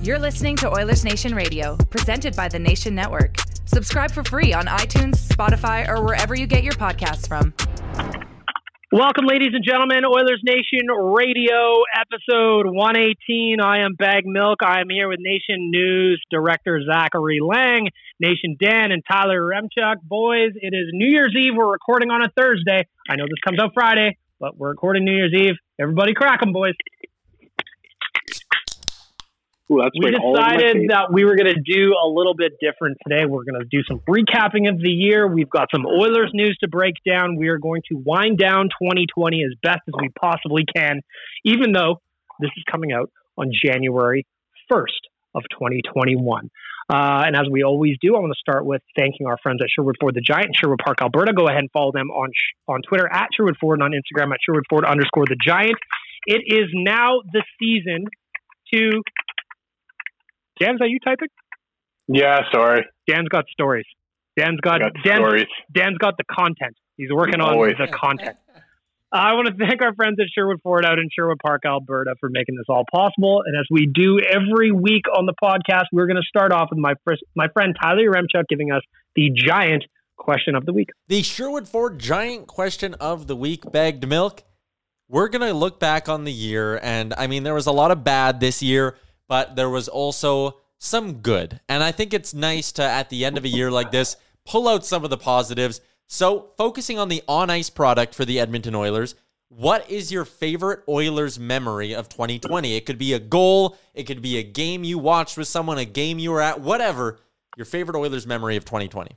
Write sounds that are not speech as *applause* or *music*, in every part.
You're listening to Oilers Nation Radio, presented by the Nation Network. Subscribe for free on iTunes, Spotify, or wherever you get your podcasts from. Welcome, ladies and gentlemen, Oilers Nation Radio, episode 118. I am Bag Milk. I am here with Nation News Director Zachary Lang, Nation Dan, and Tyler Remchuk. Boys, it is New Year's Eve. We're recording on a Thursday. I know this comes out Friday, but we're recording New Year's Eve. Everybody crack 'em, boys. Ooh, we like all over my decided that we were going to do a little bit different today. We're going to do some recapping of the year. We've got some Oilers news to break down. We are going to wind down 2020 as best as we possibly can, even though this is coming out on January 1st of 2021. Uh, and as we always do, I want to start with thanking our friends at Sherwood Ford the Giant Sherwood Park, Alberta. Go ahead and follow them on sh- on Twitter at Sherwood Ford and on Instagram at Sherwood Ford underscore the Giant. It is now the season to Dan, is that you typing? Yeah, sorry. Dan's got stories. Dan's got, got Dan's, stories. Dan's got the content. He's working on Always. the content. Uh, I want to thank our friends at Sherwood Ford out in Sherwood Park, Alberta, for making this all possible. And as we do every week on the podcast, we're going to start off with my fris- my friend Tyler Remchuk giving us the giant question of the week. The Sherwood Ford Giant question of the week, bagged milk. We're going to look back on the year, and I mean, there was a lot of bad this year, but there was also some good. And I think it's nice to, at the end of a year like this, pull out some of the positives. So, focusing on the on ice product for the Edmonton Oilers, what is your favorite Oilers memory of 2020? It could be a goal, it could be a game you watched with someone, a game you were at, whatever. Your favorite Oilers memory of 2020.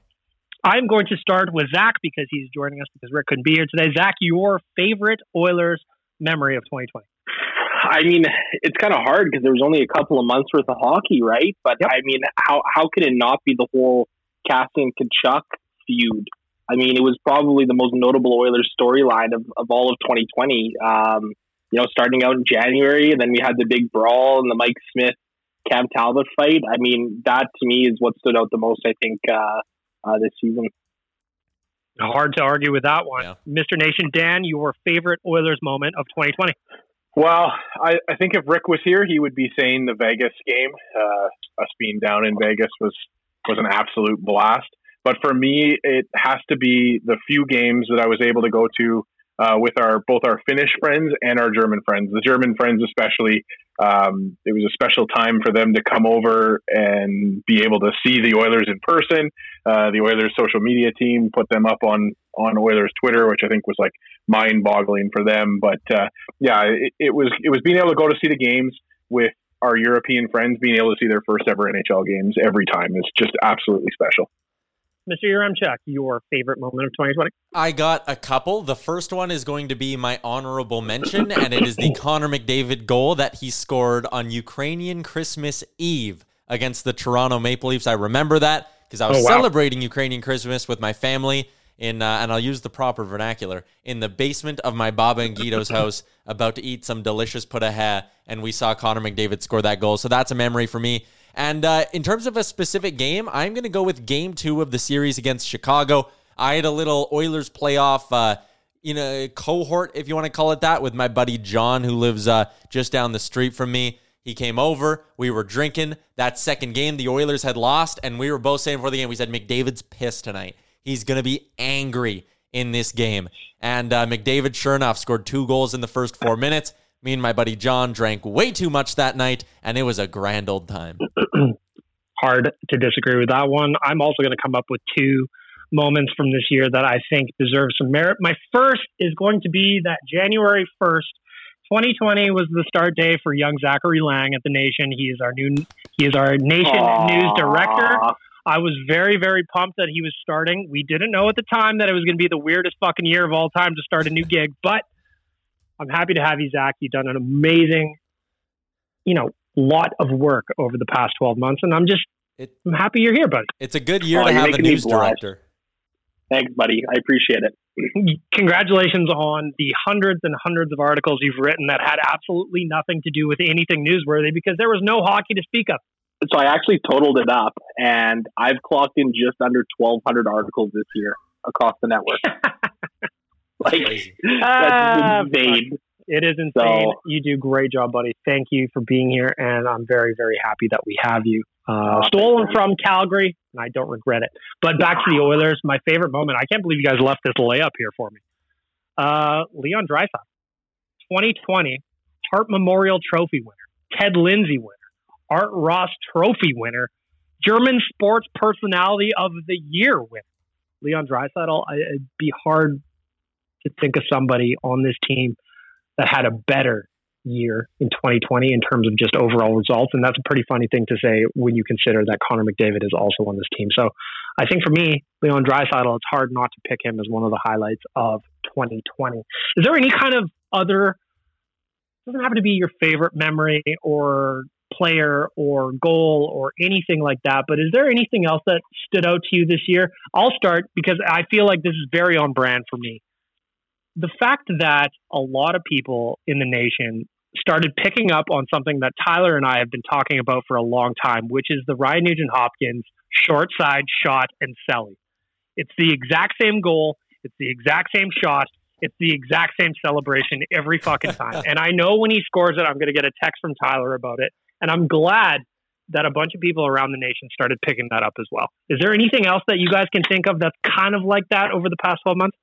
I'm going to start with Zach because he's joining us because Rick couldn't be here today. Zach, your favorite Oilers memory of 2020? I mean, it's kind of hard because there was only a couple of months worth of hockey, right? But I mean, how how could it not be the whole Cassian Kachuk feud? I mean, it was probably the most notable Oilers storyline of, of all of 2020. Um, you know, starting out in January, and then we had the big brawl and the Mike Smith Cam Talbot fight. I mean, that to me is what stood out the most. I think uh, uh, this season. Hard to argue with that one. Yeah. Mr. Nation, Dan, your favorite Oilers moment of 2020? Well, I, I think if Rick was here, he would be saying the Vegas game. Uh, us being down in Vegas was was an absolute blast. But for me, it has to be the few games that I was able to go to uh, with our both our Finnish friends and our German friends. The German friends, especially, um, it was a special time for them to come over and be able to see the Oilers in person. Uh, the Oilers social media team put them up on on Oilers Twitter, which I think was like mind boggling for them. But uh, yeah, it, it was it was being able to go to see the games with our European friends being able to see their first ever NHL games every time is just absolutely special. Mr. Yaremchuk, your favorite moment of 2020? I got a couple. The first one is going to be my honorable mention, and it is the Connor McDavid goal that he scored on Ukrainian Christmas Eve against the Toronto Maple Leafs. I remember that because I was oh, wow. celebrating Ukrainian Christmas with my family in, uh, and I'll use the proper vernacular, in the basement of my Baba and Guido's *laughs* house, about to eat some delicious putahe, and we saw Connor McDavid score that goal. So that's a memory for me. And uh, in terms of a specific game, I'm going to go with game two of the series against Chicago. I had a little Oilers playoff, uh, you know, cohort, if you want to call it that, with my buddy John, who lives uh, just down the street from me. He came over. We were drinking. That second game, the Oilers had lost, and we were both saying before the game, we said McDavid's pissed tonight. He's going to be angry in this game. And uh, McDavid, sure enough, scored two goals in the first four minutes. Me and my buddy John drank way too much that night, and it was a grand old time. *clears throat* Hard to disagree with that one. I'm also going to come up with two moments from this year that I think deserve some merit. My first is going to be that January 1st, 2020 was the start day for young Zachary Lang at the Nation. He is our new he is our Nation Aww. news director. I was very, very pumped that he was starting. We didn't know at the time that it was going to be the weirdest fucking year of all time to start a new gig, but I'm happy to have you, Zach. You've done an amazing, you know, lot of work over the past 12 months, and I'm just, it, I'm happy you're here, buddy. It's a good year oh, to have a news director. Thanks, buddy. I appreciate it. *clears throat* Congratulations on the hundreds and hundreds of articles you've written that had absolutely nothing to do with anything newsworthy because there was no hockey to speak of. So I actually totaled it up, and I've clocked in just under 1,200 articles this year across the network. *laughs* *laughs* Like that's uh, insane. It is insane. So, you do great job, buddy. Thank you for being here, and I'm very, very happy that we have you. Uh, stolen from Calgary, and I don't regret it. But back to the Oilers, my favorite moment. I can't believe you guys left this layup here for me. Uh, Leon Draisaitl, 2020 Hart Memorial Trophy winner, Ted Lindsay winner, Art Ross Trophy winner, German Sports Personality of the Year winner. Leon Draisaitl, it'd be hard to think of somebody on this team that had a better year in 2020 in terms of just overall results. And that's a pretty funny thing to say when you consider that Connor McDavid is also on this team. So I think for me, Leon Draisaitl, it's hard not to pick him as one of the highlights of 2020. Is there any kind of other, doesn't have to be your favorite memory or player or goal or anything like that, but is there anything else that stood out to you this year? I'll start because I feel like this is very on brand for me the fact that a lot of people in the nation started picking up on something that Tyler and I have been talking about for a long time, which is the Ryan Nugent Hopkins short side shot and selling. It's the exact same goal. It's the exact same shot. It's the exact same celebration every fucking time. *laughs* and I know when he scores it, I'm going to get a text from Tyler about it. And I'm glad that a bunch of people around the nation started picking that up as well. Is there anything else that you guys can think of that's kind of like that over the past 12 months?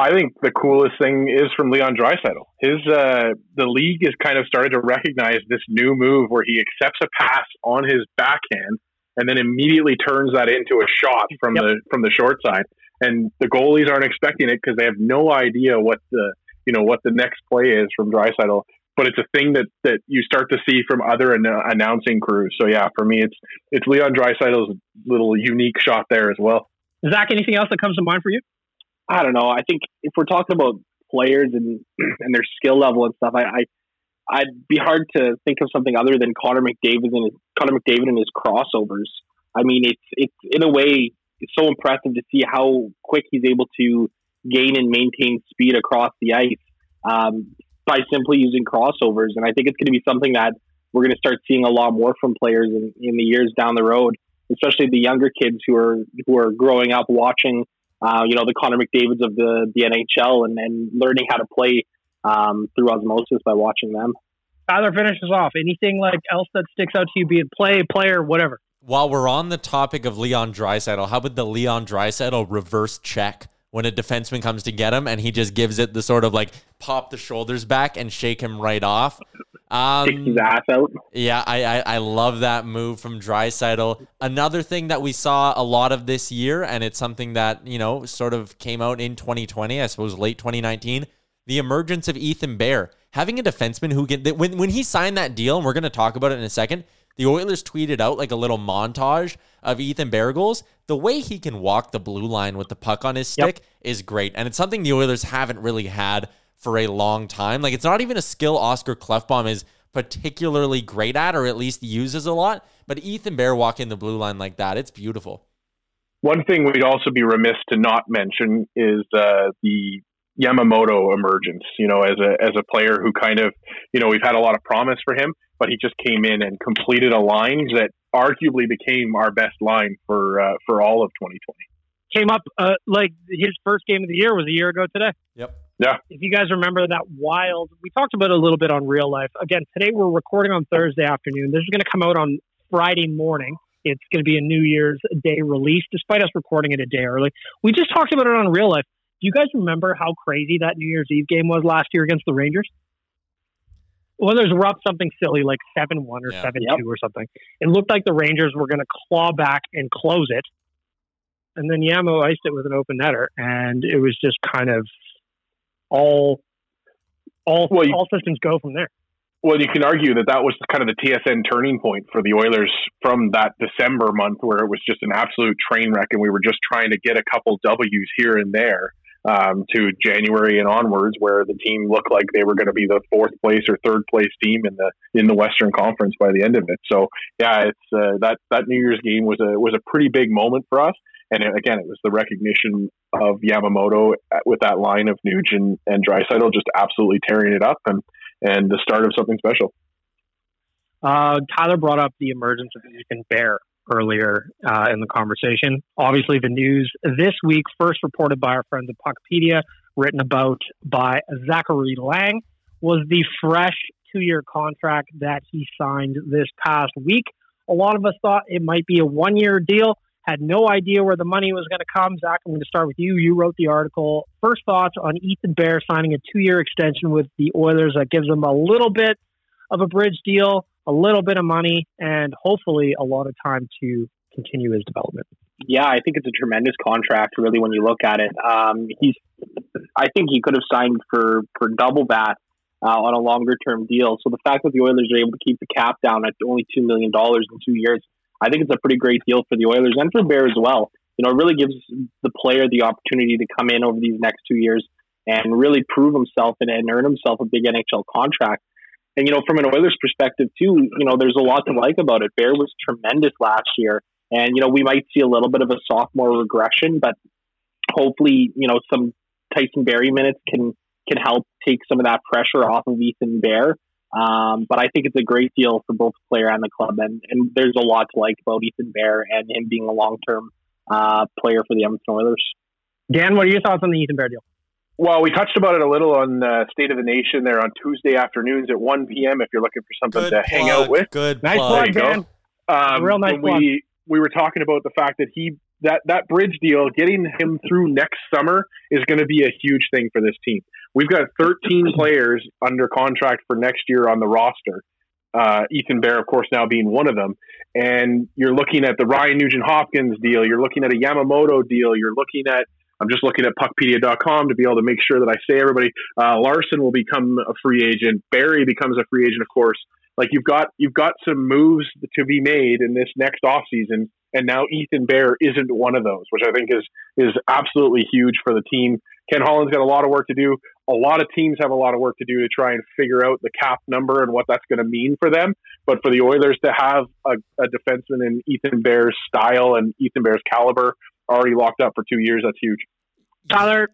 I think the coolest thing is from Leon Draisaitl. His uh, the league has kind of started to recognize this new move where he accepts a pass on his backhand and then immediately turns that into a shot from yep. the from the short side. And the goalies aren't expecting it because they have no idea what the you know what the next play is from Draisaitl. But it's a thing that that you start to see from other an- announcing crews. So yeah, for me, it's it's Leon Draisaitl's little unique shot there as well. Zach, anything else that comes to mind for you? I don't know. I think if we're talking about players and *clears throat* and their skill level and stuff, I, I I'd be hard to think of something other than Connor McDavid and his, Connor McDavid and his crossovers. I mean, it's it's in a way it's so impressive to see how quick he's able to gain and maintain speed across the ice um, by simply using crossovers. And I think it's going to be something that we're going to start seeing a lot more from players in, in the years down the road, especially the younger kids who are who are growing up watching uh, you know, the Connor McDavids of the, the NHL and, and learning how to play um, through osmosis by watching them. Tyler finishes off. Anything like else that sticks out to you, be it play, player, whatever. While we're on the topic of Leon Draisaitl, how about the Leon Draisaitl reverse check when a defenseman comes to get him and he just gives it the sort of like pop the shoulders back and shake him right off? Um, his ass out. Yeah, I, I, I love that move from Draisaitl. Another thing that we saw a lot of this year, and it's something that you know sort of came out in 2020, I suppose late 2019, the emergence of Ethan Bear. having a defenseman who can when when he signed that deal, and we're going to talk about it in a second. The Oilers tweeted out like a little montage of Ethan Bear. The way he can walk the blue line with the puck on his stick yep. is great, and it's something the Oilers haven't really had for a long time. Like it's not even a skill Oscar Klefbom is particularly great at, or at least uses a lot. But Ethan Bear walking the blue line like that, it's beautiful. One thing we'd also be remiss to not mention is uh, the Yamamoto emergence. You know, as a as a player who kind of, you know, we've had a lot of promise for him, but he just came in and completed a line that arguably became our best line for uh, for all of 2020. Came up uh, like his first game of the year was a year ago today. Yep. Yeah. If you guys remember that wild, we talked about it a little bit on real life. Again, today we're recording on Thursday afternoon. This is going to come out on Friday morning. It's going to be a New Year's Day release, despite us recording it a day early. We just talked about it on real life. Do you guys remember how crazy that New Year's Eve game was last year against the Rangers? Well, there's were up something silly like seven one or seven yeah. two yep. or something. It looked like the Rangers were going to claw back and close it, and then Yamo iced it with an open netter, and it was just kind of all all well, you, all systems go from there. Well, you can argue that that was kind of the TSN turning point for the Oilers from that December month where it was just an absolute train wreck and we were just trying to get a couple W's here and there um, to January and onwards, where the team looked like they were going to be the fourth place or third place team in the in the Western Conference by the end of it. So yeah, it's uh, that that New Year's game was a was a pretty big moment for us. And again, it was the recognition of Yamamoto with that line of Nugent and Draisaitl just absolutely tearing it up and and the start of something special. Uh, Tyler brought up the emergence of Ethan Bear earlier uh, in the conversation. Obviously, the news this week, first reported by our friends at Puckpedia, written about by Zachary Lang, was the fresh two year contract that he signed this past week. A lot of us thought it might be a one year deal, had no idea where the money was going to come. Zach, I'm going to start with you. You wrote the article. First thoughts on Ethan Bear signing a two year extension with the Oilers that gives him a little bit of a bridge deal a little bit of money and hopefully a lot of time to continue his development. Yeah, I think it's a tremendous contract. Really, when you look at it, um, he's. I think he could have signed for for double that uh, on a longer term deal. So the fact that the Oilers are able to keep the cap down at only two million dollars in two years, I think it's a pretty great deal for the Oilers and for Bear as well. You know, it really gives the player the opportunity to come in over these next two years and really prove himself and, and earn himself a big NHL contract. And, you know, from an Oilers perspective, too, you know, there's a lot to like about it. Bear was tremendous last year. And, you know, we might see a little bit of a sophomore regression, but hopefully, you know, some Tyson Barrie minutes can can help take some of that pressure off of Ethan Bear. Um, but I think it's a great deal for both the player and the club. And, and there's a lot to like about Ethan Bear and him being a long term uh, player for the Edmonton Oilers. Dan, what are your thoughts on the Ethan Bear deal? Well, we touched about it a little on uh, State of the Nation there on Tuesday afternoons at 1 p.m. If you're looking for something Good to hang out with, good, nice plug, man. Um, Real nice plug. We we were talking about the fact that he that that bridge deal, getting him through next summer, is going to be a huge thing for this team. We've got 13 *clears throat* players under contract for next year on the roster. Uh, Ethan Bear, of course, now being one of them. And you're looking at the Ryan Nugent Hopkins deal. You're looking at a Yamamoto deal. You're looking at I'm just looking at puckpedia.com to be able to make sure that I say everybody. Uh, Larsson will become a free agent. Barry becomes a free agent, of course. Like you've got you've got some moves to be made in this next off season, and now Ethan Bear isn't one of those, which I think is is absolutely huge for the team. Ken Holland's got a lot of work to do. A lot of teams have a lot of work to do to try and figure out the cap number and what that's going to mean for them. But for the Oilers to have a, a defenseman in Ethan Bear's style and Ethan Bear's caliber already locked up for two years. That's huge. Tyler,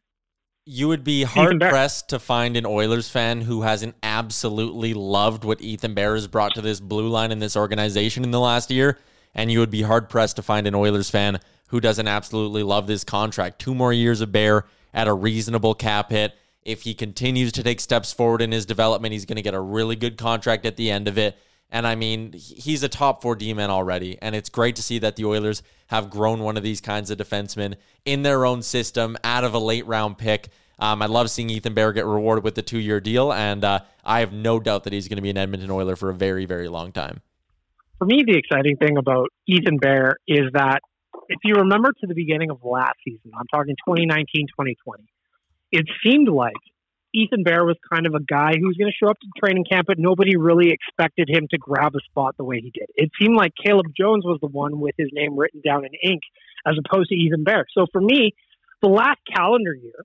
you would be hard pressed to find an Oilers fan who hasn't absolutely loved what Ethan Bear has brought to this blue line in this organization in the last year. And you would be hard pressed to find an Oilers fan who doesn't absolutely love this contract. Two more years of Bear at a reasonable cap hit. If he continues to take steps forward in his development, he's going to get a really good contract at the end of it. And I mean, he's a top four D man already. And it's great to see that the Oilers have grown one of these kinds of defensemen in their own system out of a late round pick. Um, I love seeing Ethan Bear get rewarded with the two year deal. And uh, I have no doubt that he's going to be an Edmonton Oiler for a very, very long time. For me, the exciting thing about Ethan Bear is that if you remember to the beginning of last season, I'm talking 2019, 2020, it seemed like Ethan Bear was kind of a guy who was going to show up to training camp, but nobody really expected him to grab a spot the way he did. It seemed like Caleb Jones was the one with his name written down in ink as opposed to Ethan Bear. So for me, the last calendar year,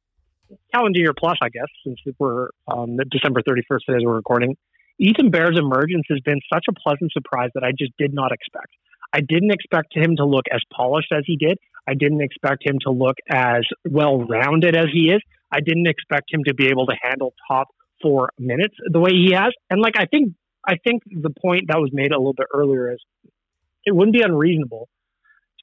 calendar year plus, I guess, since we're um, December 31st today as we're recording, Ethan Bear's emergence has been such a pleasant surprise that I just did not expect. I didn't expect him to look as polished as he did. I didn't expect him to look as well rounded as he is. I didn't expect him to be able to handle top four minutes the way he has. And like I think I think the point that was made a little bit earlier is it wouldn't be unreasonable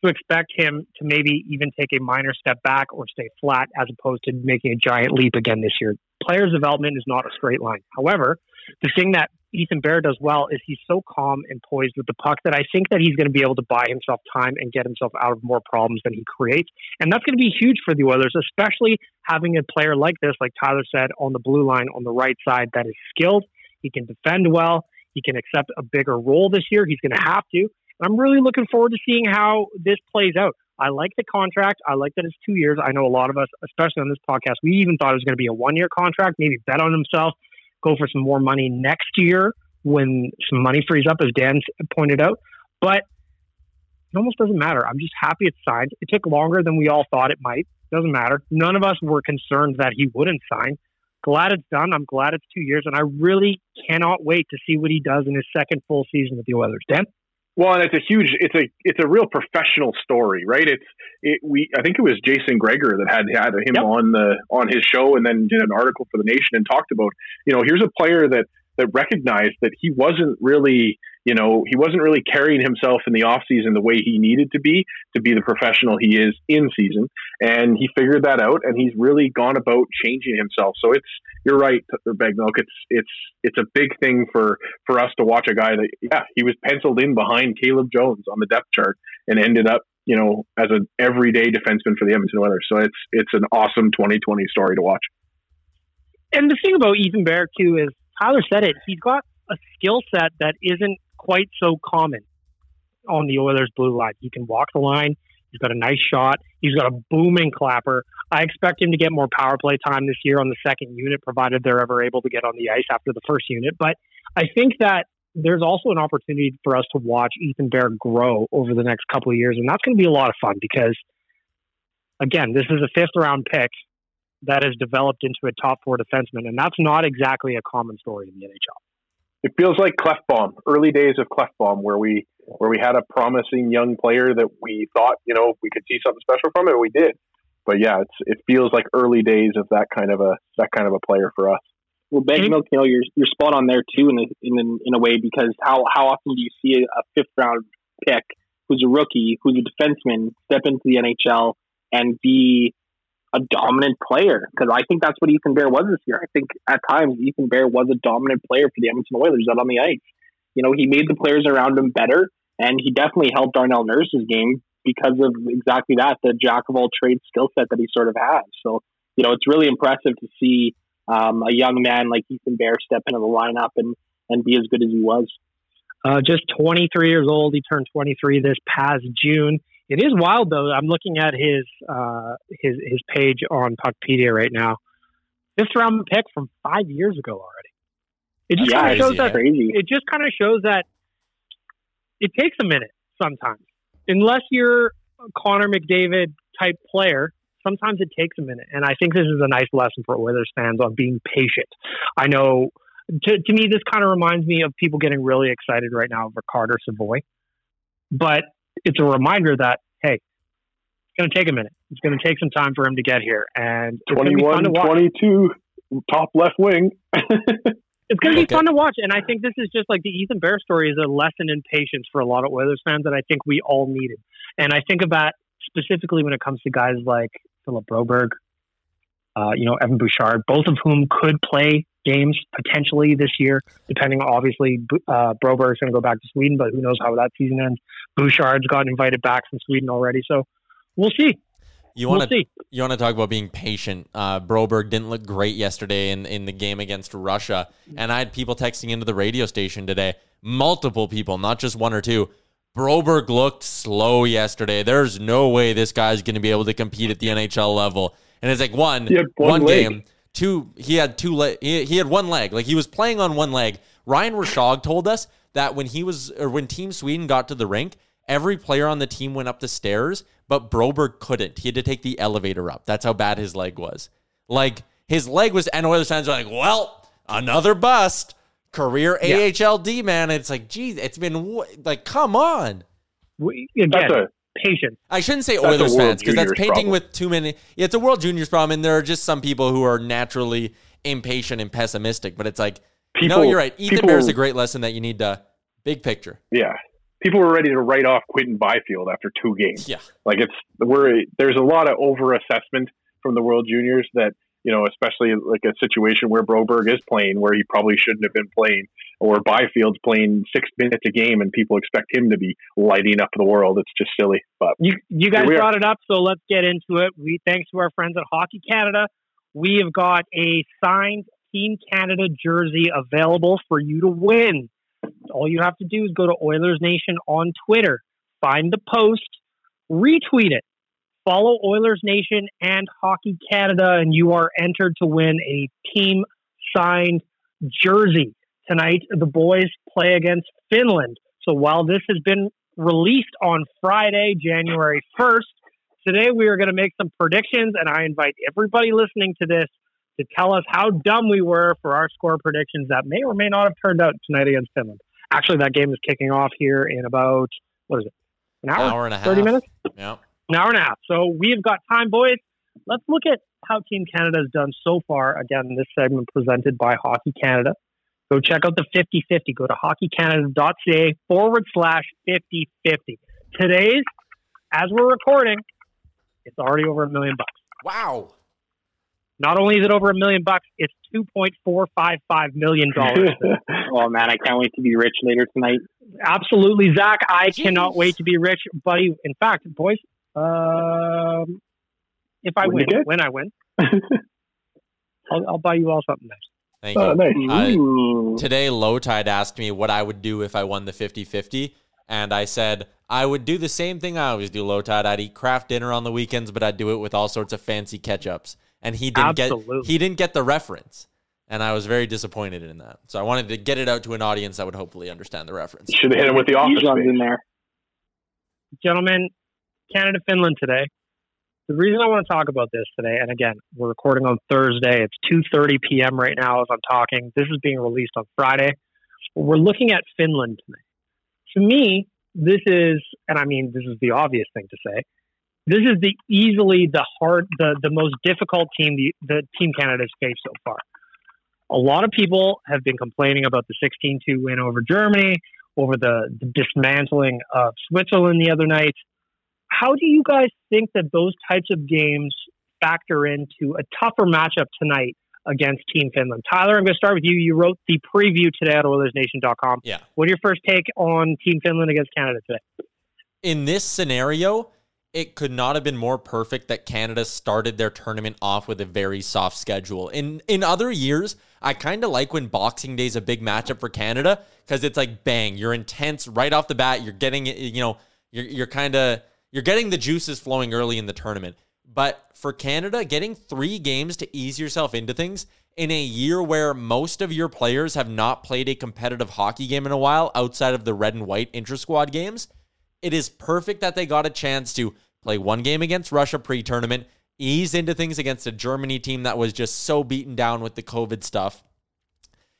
to expect him to maybe even take a minor step back or stay flat as opposed to making a giant leap again this year. Players' development is not a straight line. However, the thing that Ethan Bear does well is he's so calm and poised with the puck that I think that he's going to be able to buy himself time and get himself out of more problems than he creates. And that's going to be huge for the Oilers, especially having a player like this, like Tyler said, on the blue line on the right side that is skilled. He can defend well. He can accept a bigger role this year. He's going to have to. And I'm really looking forward to seeing how this plays out. I like the contract. I like that it's two years. I know a lot of us, especially on this podcast, we even thought it was going to be a one year contract, maybe bet on himself go for some more money next year when some money frees up, as Dan pointed out. But it almost doesn't matter. I'm just happy it's signed. It took longer than we all thought it might. Doesn't matter. None of us were concerned that he wouldn't sign. Glad it's done. I'm glad it's two years, and I really cannot wait to see what he does in his second full season with the Oilers. Dan. Well, and it's a huge, it's a, it's a real professional story, right? It's, it, we, I think it was Jason Gregor that had had him yep. on the on his show, and then did an article for the Nation and talked about, you know, here's a player that that recognized that he wasn't really, you know, he wasn't really carrying himself in the offseason the way he needed to be to be the professional he is in season. And he figured that out and he's really gone about changing himself. So it's you're right, Begmilk. It's it's it's a big thing for for us to watch a guy that yeah, he was penciled in behind Caleb Jones on the depth chart and ended up you know, as an everyday defenseman for the Edmonton Oilers. So it's it's an awesome 2020 story to watch. And the thing about Ethan Bear too is Tyler said it. He's got a skill set that isn't quite so common on the Oilers blue line. He can walk the line. He's got a nice shot. He's got a booming clapper. I expect him to get more power play time this year on the second unit, provided they're ever able to get on the ice after the first unit. But I think that there's also an opportunity for us to watch Ethan Bear grow over the next couple of years, and that's going to be a lot of fun because, again, this is a fifth round pick that has developed into a top four defenseman, and that's not exactly a common story in the NHL. It feels like Klefbom, early days of Klefbom, where we where we had a promising young player that we thought you know we could see something special from it, we did. But yeah, it's it feels like early days of that kind of a that kind of a player for us. Well, Bag Milk, you mm-hmm. know, you're you're spot on there too in a, in in a way because how how often do you see a, a fifth round pick who's a rookie, who's a defenseman, step into the NHL and be a dominant player because I think that's what Ethan Bear was this year. I think at times Ethan Bear was a dominant player for the Edmonton Oilers out on the ice. You know, he made the players around him better, and he definitely helped Darnell Nurse's game because of exactly that the jack of all trades skill set that he sort of has. So, you know, it's really impressive to see um, a young man like Ethan Bear step into the lineup and and be as good as he was. Uh, just 23 years old. He turned 23 this past June. It is wild though. I'm looking at his uh, his his page on Puckpedia right now. Fifth round pick from five years ago already. It just kind of shows that crazy. it just kind of shows that it takes a minute sometimes. Unless you're a Connor McDavid type player, sometimes it takes a minute. And I think this is a nice lesson for Oilers fans on being patient. I know to, to me, this kind of reminds me of people getting really excited right now over Carter Savoy. But it's a reminder that hey, it's going to take a minute. It's going to take some time for him to get here, and 21, 22, top left wing. *laughs* it's going to be okay. fun to watch, and I think this is just like the Ethan Bear story is a lesson in patience for a lot of Oilers fans that I think we all needed. And I think about specifically when it comes to guys like Philip Broberg, uh, you know, Evan Bouchard, both of whom could play games potentially this year, depending. Obviously, uh, Broberg's going to go back to Sweden, but who knows how that season ends. Bouchard's gotten invited back from Sweden already, so we'll see. You want to we'll you want to talk about being patient. Uh, Broberg didn't look great yesterday in, in the game against Russia, and I had people texting into the radio station today. Multiple people, not just one or two. Broberg looked slow yesterday. There's no way this guy's going to be able to compete at the NHL level. And it's like one, one, one game two. He had two. Le- he, he had one leg. Like he was playing on one leg. Ryan Rishaug told us that when he was or when Team Sweden got to the rink, every player on the team went up the stairs, but Broberg couldn't. He had to take the elevator up. That's how bad his leg was. Like his leg was, and Oilers fans are like, well, another bust. Career Yeah. AHL D man. It's like, geez, it's been like, come on. We, again, That's a patience. I shouldn't say That's Oilers fans because that's painting problem. with too many. Yeah, it's a World Juniors problem, and there are just some people who are naturally impatient and pessimistic. But it's like, people, no, People- you're right. Ethan people- Bear's a great lesson that you need to big picture. yeah. People were ready to write off Quinton Byfield after two games. Yeah, Like it's we're there's a lot of over assessment from the World Juniors that you know, especially like a situation where Broberg is playing where he probably shouldn't have been playing, or Byfield's playing six minutes a game and people expect him to be lighting up the world. It's just silly. But You you guys brought it up, so let's get into it. We thanks to our friends at Hockey Canada, we have got a signed Team Canada jersey available for you to win. All you have to do is go to Oilers Nation on Twitter, find the post, retweet it, follow Oilers Nation and Hockey Canada, and you are entered to win a team signed jersey. Tonight, the boys play against Finland. So while this has been released on Friday, January 1st, today we are going to make some predictions, and I invite everybody listening to this to tell us how dumb we were for our score predictions that may or may not have turned out tonight against Finland. Actually, that game is kicking off here in about, what is it, an hour? hour and a half. 30 minutes? Yeah. an hour and a half. So we've got time, boys. Let's look at how Team Canada has done so far. Again, this segment presented by Hockey Canada. Go check out the 50 50. Go to hockeycanada.ca forward slash 50 50. Today's, as we're recording, it's already over a million bucks. Wow. Not only is it over a million bucks, it's $2.455 million. *laughs* oh man, I can't wait to be rich later tonight. Absolutely, Zach. I Jeez. cannot wait to be rich, buddy. In fact, boys, um, if I When win, when I win, *laughs* I'll, I'll buy you all something nice. Thank oh, you. nice. Uh, Today, Low Tide asked me what I would do if I won the 50 50. And I said, I would do the same thing I always do, Low Tide. I'd eat craft dinner on the weekends, but I'd do it with all sorts of fancy ketchups. And he didn't get he didn't get the reference. And I was very disappointed in that. So I wanted to get it out to an audience that would hopefully understand the reference. Should have hit him with the office Huge ones in there. Gentlemen, Canada Finland today. The reason I want to talk about this today, and again, we're recording on Thursday. It's 2:30 p.m. right now as I'm talking. This is being released on Friday. We're looking at Finland tonight. To me, this is, and I mean, this is the obvious thing to say. This is the easily the hard, the the most difficult team the, the Team Canada's faced so far. A lot of people have been complaining about the 16-2 win over Germany, over the, the dismantling of Switzerland the other night. How do you guys think that those types of games factor into a tougher matchup tonight against Team Finland? Tyler, I'm going to start with you. You wrote the preview today at OilersNation.com. Yeah. What are your first take on Team Finland against Canada today? in this scenario, it could not have been more perfect that Canada started their tournament off with a very soft schedule. In in other years, I kind of like when Boxing Day is a big matchup for Canada because it's like bang, you're intense right off the bat. You're getting you know, you're you're kind of you're getting the juices flowing early in the tournament. But for Canada, getting three games to ease yourself into things in a year where most of your players have not played a competitive hockey game in a while outside of the red and white intra squad games, it is perfect that they got a chance to play one game against Russia pre tournament, ease into things against a Germany team that was just so beaten down with the COVID stuff.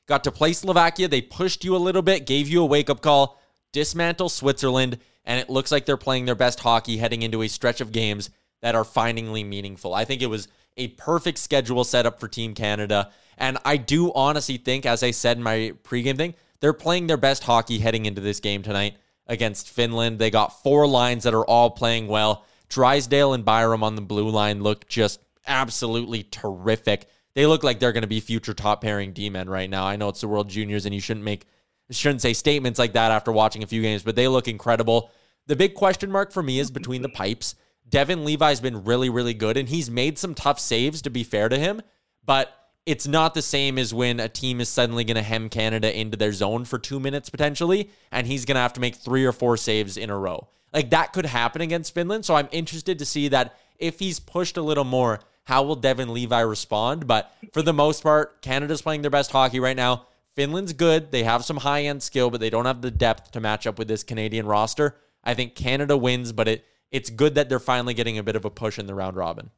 Got to play Slovakia. They pushed you a little bit, gave you a wake up call, dismantle Switzerland, and it looks like they're playing their best hockey heading into a stretch of games that are finally meaningful. I think it was a perfect schedule setup for Team Canada. And I do honestly think, as I said in my pregame thing, they're playing their best hockey heading into this game tonight against Finland. They got four lines that are all playing well. Drysdale and Byram on the blue line look just absolutely terrific. They look like they're going to be future top pairing D men right now. I know it's the World Juniors, and you shouldn't make shouldn't say statements like that after watching a few games, but they look incredible. The big question mark for me is between the pipes. Devin Levi's been really, really good, and he's made some tough saves, to be fair to him, but it's not the same as when a team is suddenly going to hem Canada into their zone for two minutes potentially, and he's going to have to make three or four saves in a row. Like that could happen against Finland. So I'm interested to see that if he's pushed a little more, How will Devin Levi respond? But for the most part, Canada's playing their best hockey right now. Finland's good. They have some high end skill, but they don't have the depth to match up with this Canadian roster. I think Canada wins, but it it's good that they're finally getting a bit of a push in the round robin.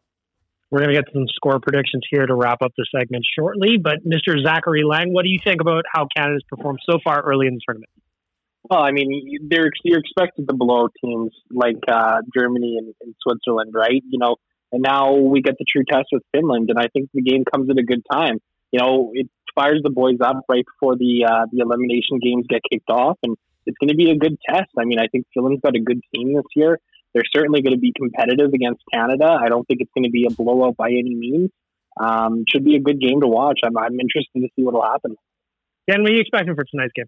We're going to get some score predictions here to wrap up the segment shortly. But Mr. Zachary Lang, what do you think about how Canada's performed so far early in the tournament? Well, I mean, they're you're expected to blow teams like uh, Germany and, and Switzerland, right? You know, and now we get the true test with Finland, and I think the game comes at a good time. You know, it fires the boys up right before the uh, the elimination games get kicked off, and it's going to be a good test. I mean, I think Finland's got a good team this year. They're certainly going to be competitive against Canada. I don't think it's going to be a blowout by any means. Um, should be a good game to watch. I'm, I'm interested to see what will happen. Dan, what are you expecting for tonight's game?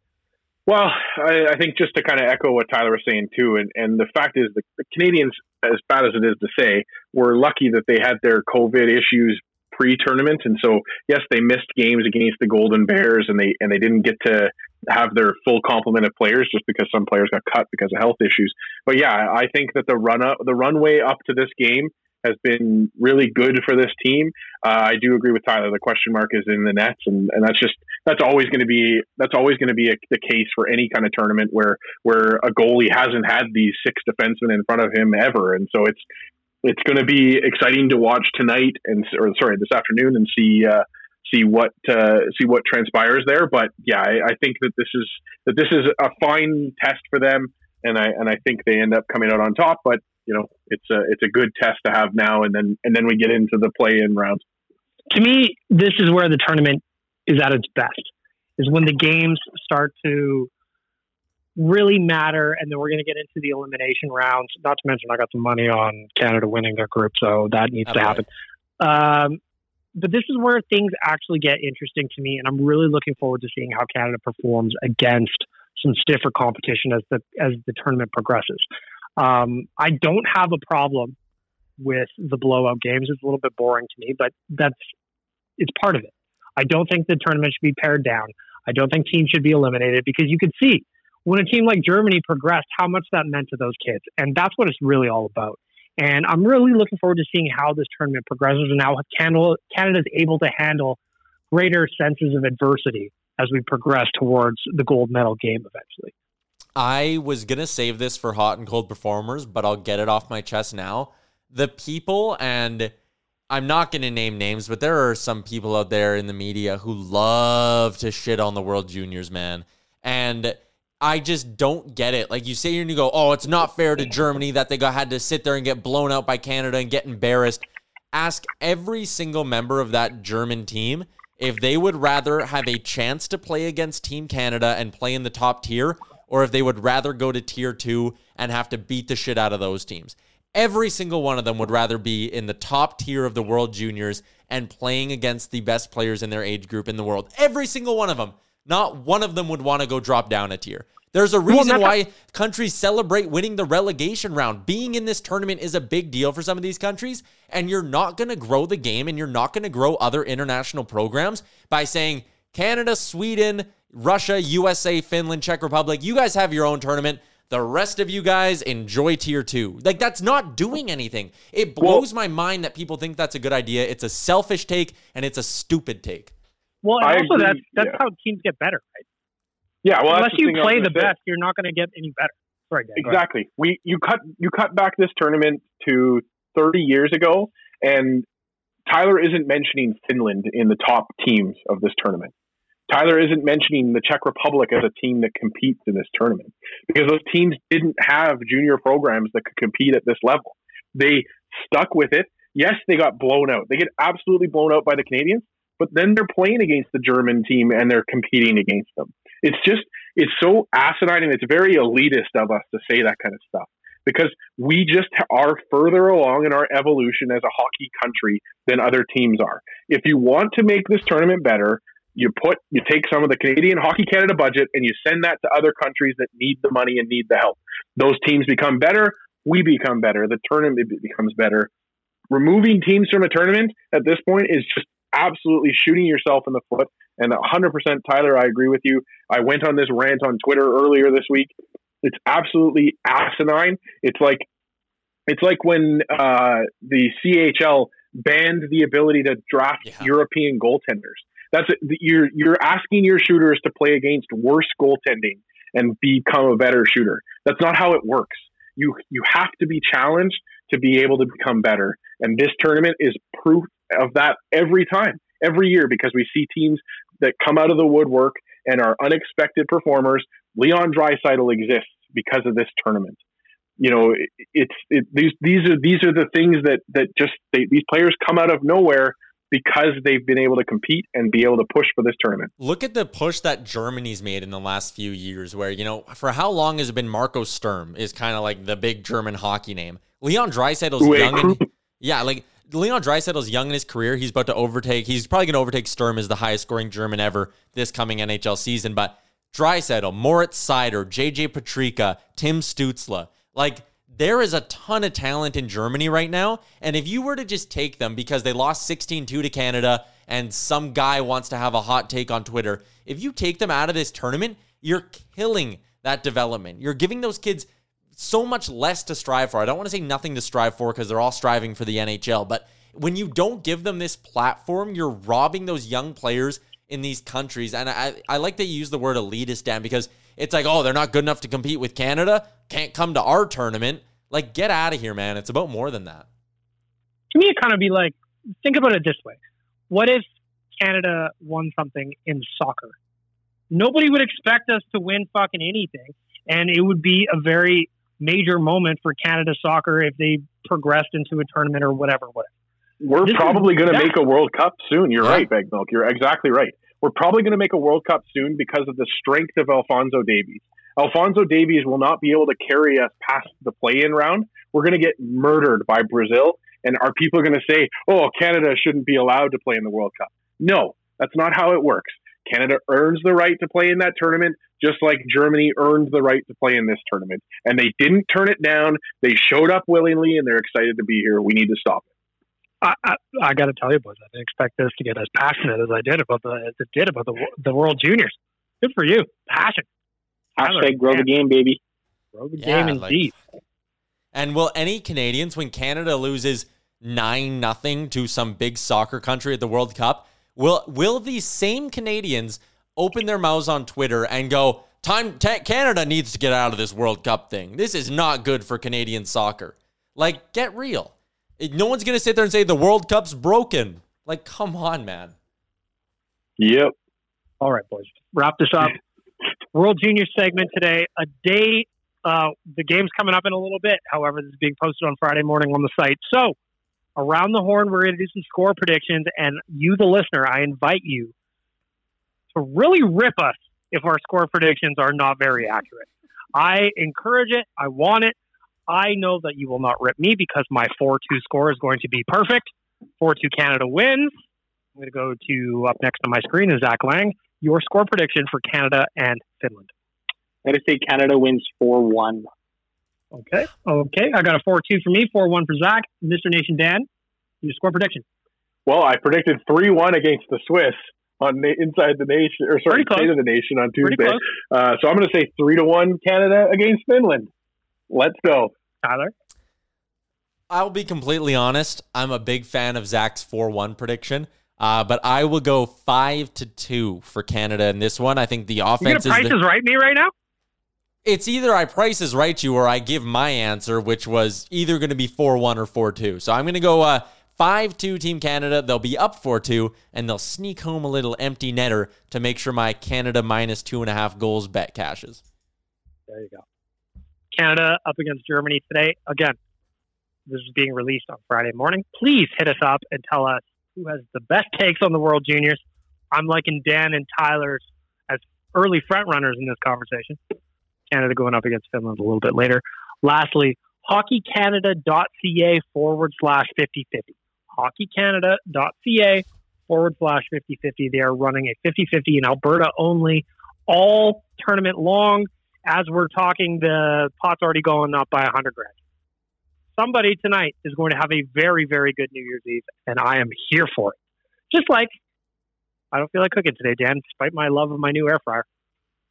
Well, I, I think just to kind of echo what Tyler was saying too, and, and the fact is the, the Canadians, as bad as it is to say, were lucky that they had their COVID issues pre-tournament, and so yes, they missed games against the Golden Bears, and they and they didn't get to have their full complement of players just because some players got cut because of health issues. But yeah, I think that the run up, the runway up to this game has been really good for this team. Uh, I do agree with Tyler. The question mark is in the nets, and, and that's just that's always going to be that's always going to be a, the case for any kind of tournament where where a goalie hasn't had these six defensemen in front of him ever, and so it's it's going to be exciting to watch tonight and or sorry this afternoon and see. Uh, see what uh, see what transpires there, but yeah, I, I think that this is that this is a fine test for them, and I and I think they end up coming out on top. But you know, it's a it's a good test to have now, and then and then we get into the play in rounds. To me, this is where the tournament is at its best. Is when the games start to really matter, and then we're going to get into the elimination rounds. Not to mention, I got some money on Canada winning their group, so that needs okay. to happen. Um, but this is where things actually get interesting to me, and I'm really looking forward to seeing how Canada performs against some stiffer competition as the as the tournament progresses. Um, I don't have a problem with the blowout games. It's a little bit boring to me, but that's it's part of it. I don't think the tournament should be pared down. I don't think teams should be eliminated because you could see when a team like Germany progressed how much that meant to those kids, and that's what it's really all about. And I'm really looking forward to seeing how this tournament progresses and how Canada is able to handle greater senses of adversity as we progress towards the gold medal game eventually. I was going to save this for hot and cold performers, but I'll get it off my chest now. The people, and I'm not going to name names, but there are some people out there in the media who love to shit on the World Juniors, man. And I just don't get it. Like you say, and you go, "Oh, it's not fair to Germany that they got had to sit there and get blown out by Canada and get embarrassed." Ask every single member of that German team if they would rather have a chance to play against Team Canada and play in the top tier, or if they would rather go to tier two and have to beat the shit out of those teams. Every single one of them would rather be in the top tier of the World Juniors and playing against the best players in their age group in the world. Every single one of them. Not one of them would want to go drop down a tier. There's a reason why countries celebrate winning the relegation round. Being in this tournament is a big deal for some of these countries, and you're not going to grow the game and you're not going to grow other international programs by saying Canada, Sweden, Russia, USA, Finland, Czech Republic, you guys have your own tournament. The rest of you guys enjoy tier two. Like, that's not doing anything. It blows well, my mind that people think that's a good idea. It's a selfish take and it's a stupid take. Well, and I also agree. that's that's yeah. how teams get better, right? Yeah, well, unless you play the best, you're not going to get any better. Sorry, Dan, exactly. We you cut you cut back this tournament to 30 years ago, and Tyler isn't mentioning Finland in the top teams of this tournament. Tyler isn't mentioning the Czech Republic as a team that competes in this tournament because those teams didn't have junior programs that could compete at this level. They stuck with it. Yes, they got blown out. They get absolutely blown out by the Canadians, but then they're playing against the German team and they're competing against them. It's just, it's so asinine and it's very elitist of us to say that kind of stuff because we just are further along in our evolution as a hockey country than other teams are. If you want to make this tournament better, you put you take some of the Canadian Hockey Canada budget and you send that to other countries that need the money and need the help. Those teams become better, we become better, the tournament becomes better. Removing teams from a tournament at this point is just absolutely shooting yourself in the foot. And 100% Tyler, I agree with you. I went on this rant on Twitter earlier this week. It's absolutely asinine. It's like it's like when uh, the CHL banned the ability to draft Yeah. European goaltenders. That's you're you're asking your shooters to play against worse goaltending and become a better shooter. That's not how it works. You you have to be challenged to be able to become better. And this tournament is proof of that every time, every year, because we see teams that come out of the woodwork and are unexpected performers. Leon Draisaitl exists because of this tournament. You know, it, it's it, these these are these are the things that that just they, these players come out of nowhere because they've been able to compete and be able to push for this tournament. Look at the push that Germany's made in the last few years, where, you know, for how long has it been Marco Sturm is kind of like the big German hockey name. Leon Draisaitl's Uwe young. Krupp. yeah, like Leon Draisaitl's young in his career. He's about to overtake, he's probably going to overtake Sturm as the highest scoring German ever this coming NHL season. But Draisaitl, Moritz Seider, JJ Peterka, Tim Stützle, like, there is a ton of talent in Germany right now. And if you were to just take them because they lost 16 2 to Canada and some guy wants to have a hot take on Twitter, if you take them out of this tournament, you're killing that development. You're giving those kids so much less to strive for. I don't want to say nothing to strive for because they're all striving for the NHL, but when you don't give them this platform, you're robbing those young players in these countries. And I, I like that you use the word elitist, Dan, because it's like, oh, they're not good enough to compete with Canada, can't come to our tournament. Like, get out of here, man. It's about more than that. To me, it kind of be like, think about it this way: What if Canada won something in soccer? Nobody would expect us to win fucking anything, and it would be a very major moment for Canada soccer if they progressed into a tournament or whatever. Whatever. We're This probably going to make a World Cup soon. You're Yeah. right, Bag Milk. You're exactly right. We're probably going to make a World Cup soon because of the strength of Alfonso Davies. Alfonso Davies will not be able to carry us past the play-in round. We're going to get murdered by Brazil, and are people going to say, "Oh, Canada shouldn't be allowed to play in the World Cup"? No, that's not how it works. Canada earns the right to play in that tournament, just like Germany earned the right to play in this tournament. And they didn't turn it down. They showed up willingly, and they're excited to be here. We need to stop it. I, I, I got to tell you, boys, I didn't expect this to get as passionate as I did about the as it did about the the World Juniors. Good for you, passion. Tyler, Hashtag grow the game, baby. grow the Yeah, game like- indeed. And will any Canadians, when Canada loses nine nothing to some big soccer country at the World Cup, will will these same Canadians open their mouths on Twitter and go, "Time ta Canada needs to get out of this World Cup thing. This is not good for Canadian soccer." Like, get real. No one's gonna sit there and say the World Cup's broken. Like, come on, man. Yep. All right, boys, wrap this up. *laughs* World Junior segment today. A day. Uh, the game's coming up in a little bit. However, this is being posted on Friday morning on the site. So, around the horn, we're going to do some score predictions, and you, the listener, I invite you to really rip us if our score predictions are not very accurate. I encourage it. I want it. I know that you will not rip me because my 4 2 score is going to be perfect. 4 2 Canada wins. I'm going to go to up next on my screen is Zach Laing. Your score prediction for Canada and Finland. I'm going to say Canada wins 4 1. Okay. Okay. I got a 4 2 for me, 4 1 for Zach. Mr. Nation Dan, your score prediction. Well, I predicted three one against the Swiss on na- inside the nation, or sorry, Pretty state of the nation on Tuesday. Uh, so I'm going to say three to one Canada against Finland. Let's go. Tyler. I'll be completely honest. I'm a big fan of Zach's 4 1 prediction. Uh, but I will go five to two for Canada in this one. I think the You're going offense to is price the- is right me right now? it's either I price is right you or I give my answer, which was either going to be 4 1 or 4 2. So I'm going to go uh, 5 2 Team Canada. They'll be up 4 2, and they'll sneak home a little empty netter to make sure my Canada minus two and a half goals bet cashes. There you go. Canada up against Germany today. Again, this is being released on Friday morning. Please hit us up and tell us who has the best takes on the World Juniors. I'm liking Dan and Tyler's as early front runners in this conversation. Canada going up against Finland a little bit later. Lastly, hockeycanada.ca forward slash 5050. Hockeycanada.ca forward slash 5050. They are running a 5050 in Alberta only, all tournament long. As we're talking, the pot's already going up by 100 grand. Somebody tonight is going to have a very, very good New Year's Eve, and I am here for it. Just like I don't feel like cooking today, Dan, despite my love of my new air fryer.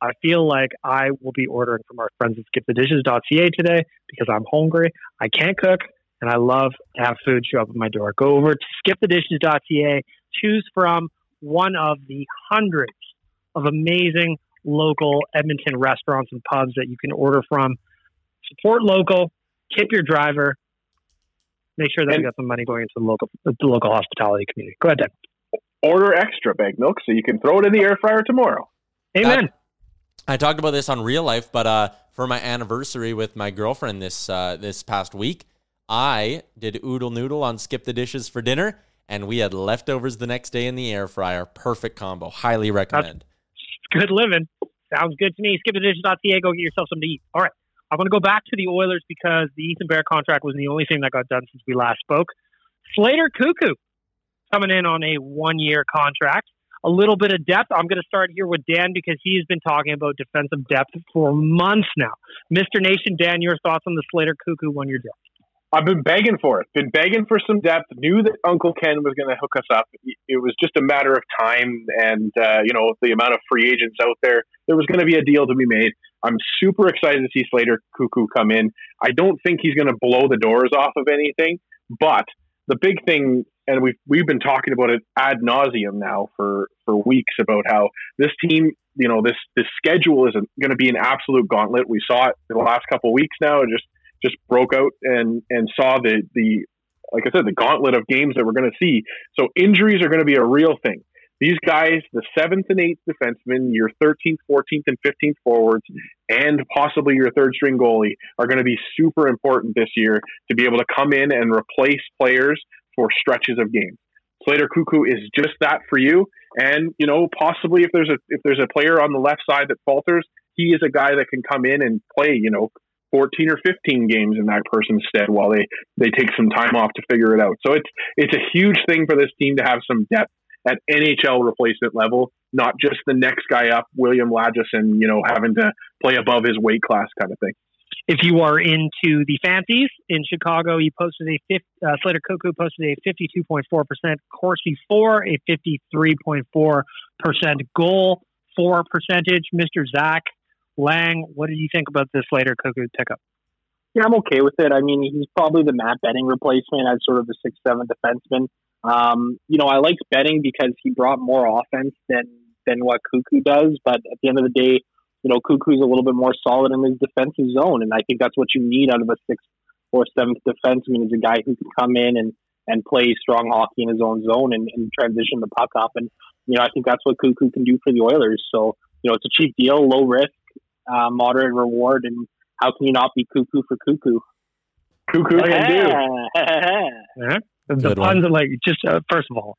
I feel like I will be ordering from our friends at skipthedishes.ca today because I'm hungry. I can't cook, and I love to have food show up at my door. Go over to skipthedishes.ca, choose from one of the hundreds of amazing local Edmonton restaurants and pubs that you can order from. Support local, tip your driver, make sure that and, we got some money going into the local the local hospitality community. Go ahead, Dan. Order extra bag milk so you can throw it in the air fryer tomorrow. Amen. I talked about this on real life, but uh, for my anniversary with my girlfriend this uh, this past week, I did oodle noodle on Skip the Dishes for dinner, and we had leftovers the next day in the air fryer. Perfect combo. Highly recommend. That's good living. Sounds good to me. Skipthedishes.ca. Go get yourself something to eat. All right. I'm going to go back to the Oilers because the Ethan Bear contract was the only thing that got done since we last spoke. Slater Koekkoek coming in on a one year contract a little bit of depth. I'm going to start here with Dan because he's been talking about defensive depth for months now. Mr. Nation, Dan, your thoughts on the Slater Koekkoek one year deal? I've been begging for it. Been begging for some depth. Knew that Uncle Ken was going to hook us up. It was just a matter of time, and uh, you know the amount of free agents out there. There was going to be a deal to be made. I'm super excited to see Slater Koekkoek come in. I don't think he's going to blow the doors off of anything, but the big thing and we've we've been talking about it ad nauseum now for for weeks about how this team, you know, this this schedule is going to be an absolute gauntlet. We saw it the last couple weeks now. Just just broke out and and saw the the like I said the gauntlet of games that we're going to see. So injuries are going to be a real thing. These guys, the seventh and eighth defensemen, your 13th, 14th, and 15th forwards, and possibly your third string goalie are going to be super important this year to be able to come in and replace players for stretches of games. Slater Koekkoek is just that for you. And, you know, possibly if there's a if there's a player on the left side that falters, he is a guy that can come in and play, you know, 14 or 15 games in that person's stead while they they take some time off to figure it out. So it's it's a huge thing for this team to have some depth at NHL replacement level, not just the next guy up, William Lagesson, you know, having to play above his weight class kind of thing. If you are into the fancies in Chicago, he posted a 50, uh, Slater Koekkoek posted a 52.4%, Corsi 4, a 53.4% goal for percentage. Mr. Zach Laing, what do you think about this later Koekkoek pickup? Yeah, I'm okay with it. I mean, he's probably the Matt Benning replacement as sort of the six seven defenseman. Um, you know, I like Benning because he brought more offense than than what Koekkoek does. But at the end of the day, you know, Koekkoek's a little bit more solid in his defensive zone, and I think that's what you need out of a sixth or seventh defenseman is a guy who can come in and and play strong hockey in his own zone and, and transition the puck up. And you know, I think that's what Koekkoek can do for the Oilers. So you know, it's a cheap deal, low risk, uh, moderate reward, and how can you not be cuckoo for cuckoo? Koekkoek can do. uh-huh. The puns are like just uh, first of all,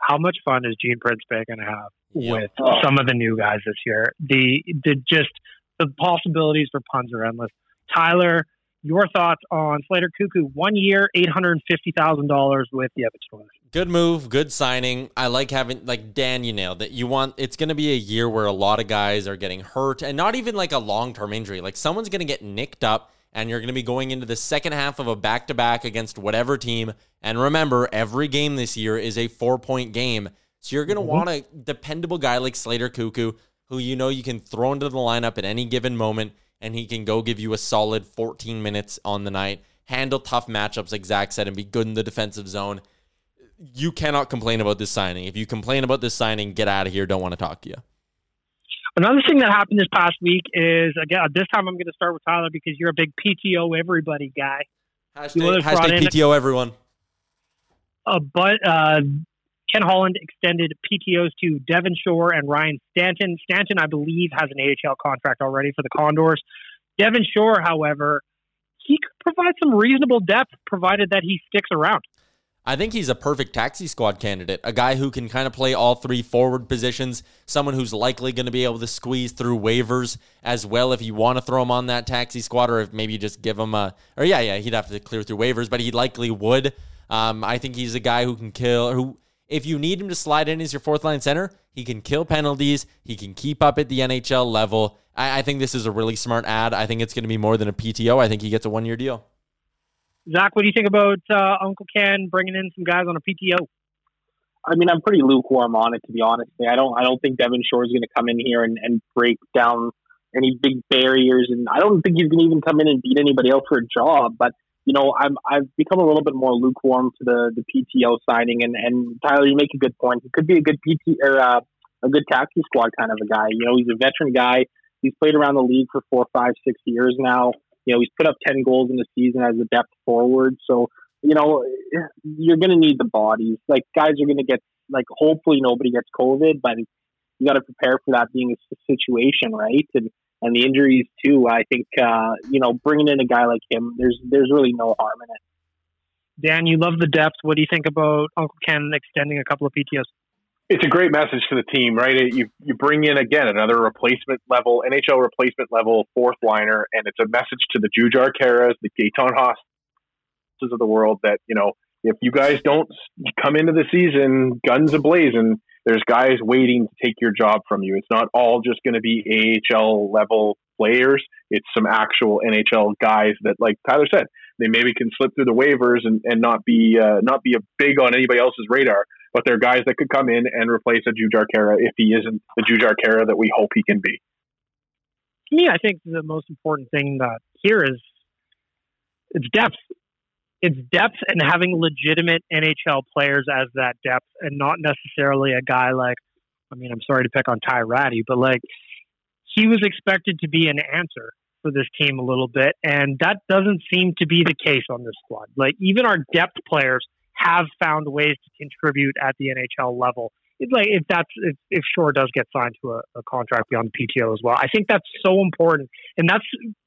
how much fun is Gene Principe going to have yep. with oh. some of the new guys this year? The the just the possibilities for puns are endless. Tyler, your thoughts on Slater Koekkoek? One year, eight hundred and fifty thousand dollars with the Edmonton Oilers. Good move, good signing. I like having like Dan. You nailed it. You want it's going to be a year where a lot of guys are getting hurt, and not even like a long term injury. Like someone's going to get nicked up and you're going to be going into the second half of a back to back against whatever team. And remember, every game this year is a four point game. So you're going to mm-hmm. want a dependable guy like Slater Koekkoek, who you know you can throw into the lineup at any given moment, and he can go give you a solid 14 minutes on the night, handle tough matchups, like Zach said, and be good in the defensive zone. You cannot complain about this signing. If you complain about this signing, get out of here. Don't want to talk to you. Another thing that happened this past week is again this time I'm going to start with Tyler because you're a big PTO everybody guy. Hashtag, hashtag PTO everyone. Uh, but uh, Ken Holland extended PTOs to Devin Shore and Ryan Stanton. Stanton, I believe, has an AHL contract already for the Condors. Devin Shore, however, he could provide some reasonable depth provided that he sticks around. I think he's a perfect taxi squad candidate, a guy who can kind of play all three forward positions, someone who's likely going to be able to squeeze through waivers as well if you want to throw him on that taxi squad, or if maybe just give him a, or yeah, yeah, he'd have to clear through waivers, but he likely would. Um, I think he's a guy who can kill, who, if you need him to slide in as your fourth line center, he can kill penalties, he can keep up at the NHL level. I, I think this is a really smart ad. I think it's going to be more than a PTO. I think he gets a one year deal. Zach, what do you think about uh, Uncle Ken bringing in some guys on a PTO? I mean, I'm pretty lukewarm on it to be honest. I don't, I don't think Devin Shore is going to come in here and, and break down any big barriers, and I don't think he's going to even come in and beat anybody else for a job. But you know, I'm I've become a little bit more lukewarm to the the PTO signing, and and Tyler, you make a good point. He could be a good PT or uh, a good taxi squad kind of a guy. You know, he's a veteran guy. He's played around the league for four, five, six years now. You know, he's put up ten goals in the season as a depth forward. So you know, you're going to need the bodies. Like guys are going to get like hopefully nobody gets COVID, but you got to prepare for that being a situation, right? And and the injuries too. I think uh, you know bringing in a guy like him, there's there's really no harm in it. Dan, you love the depth. What do you think about Uncle Ken extending a couple of PTOs? It's a great message to the team, right? You you bring in again another replacement level NHL replacement level fourth liner, and it's a message to the Jujhar Khaira's, the Gaetan Haas's of the world that you know if you guys don't come into the season guns ablazing, there's guys waiting to take your job from you. It's not all just going to be AHL level players. It's some actual NHL guys that, like Tyler said, they maybe can slip through the waivers and, and not be uh, not be a big on anybody else's radar. But they're guys that could come in and replace a Jujhar Khaira if he isn't the Jujhar Khaira that we hope he can be. To me, I think the most important thing that here is it's depth it's depth and having legitimate NHL players as that depth and not necessarily a guy like, I mean, I'm sorry to pick on Ty Rattie, but like he was expected to be an answer for this team a little bit. And that doesn't seem to be the case on this squad. Like even our depth players have found ways to contribute at the NHL level. It's like if that's if, if Shore does get signed to a, a contract beyond the PTO as well. I think that's so important, and that's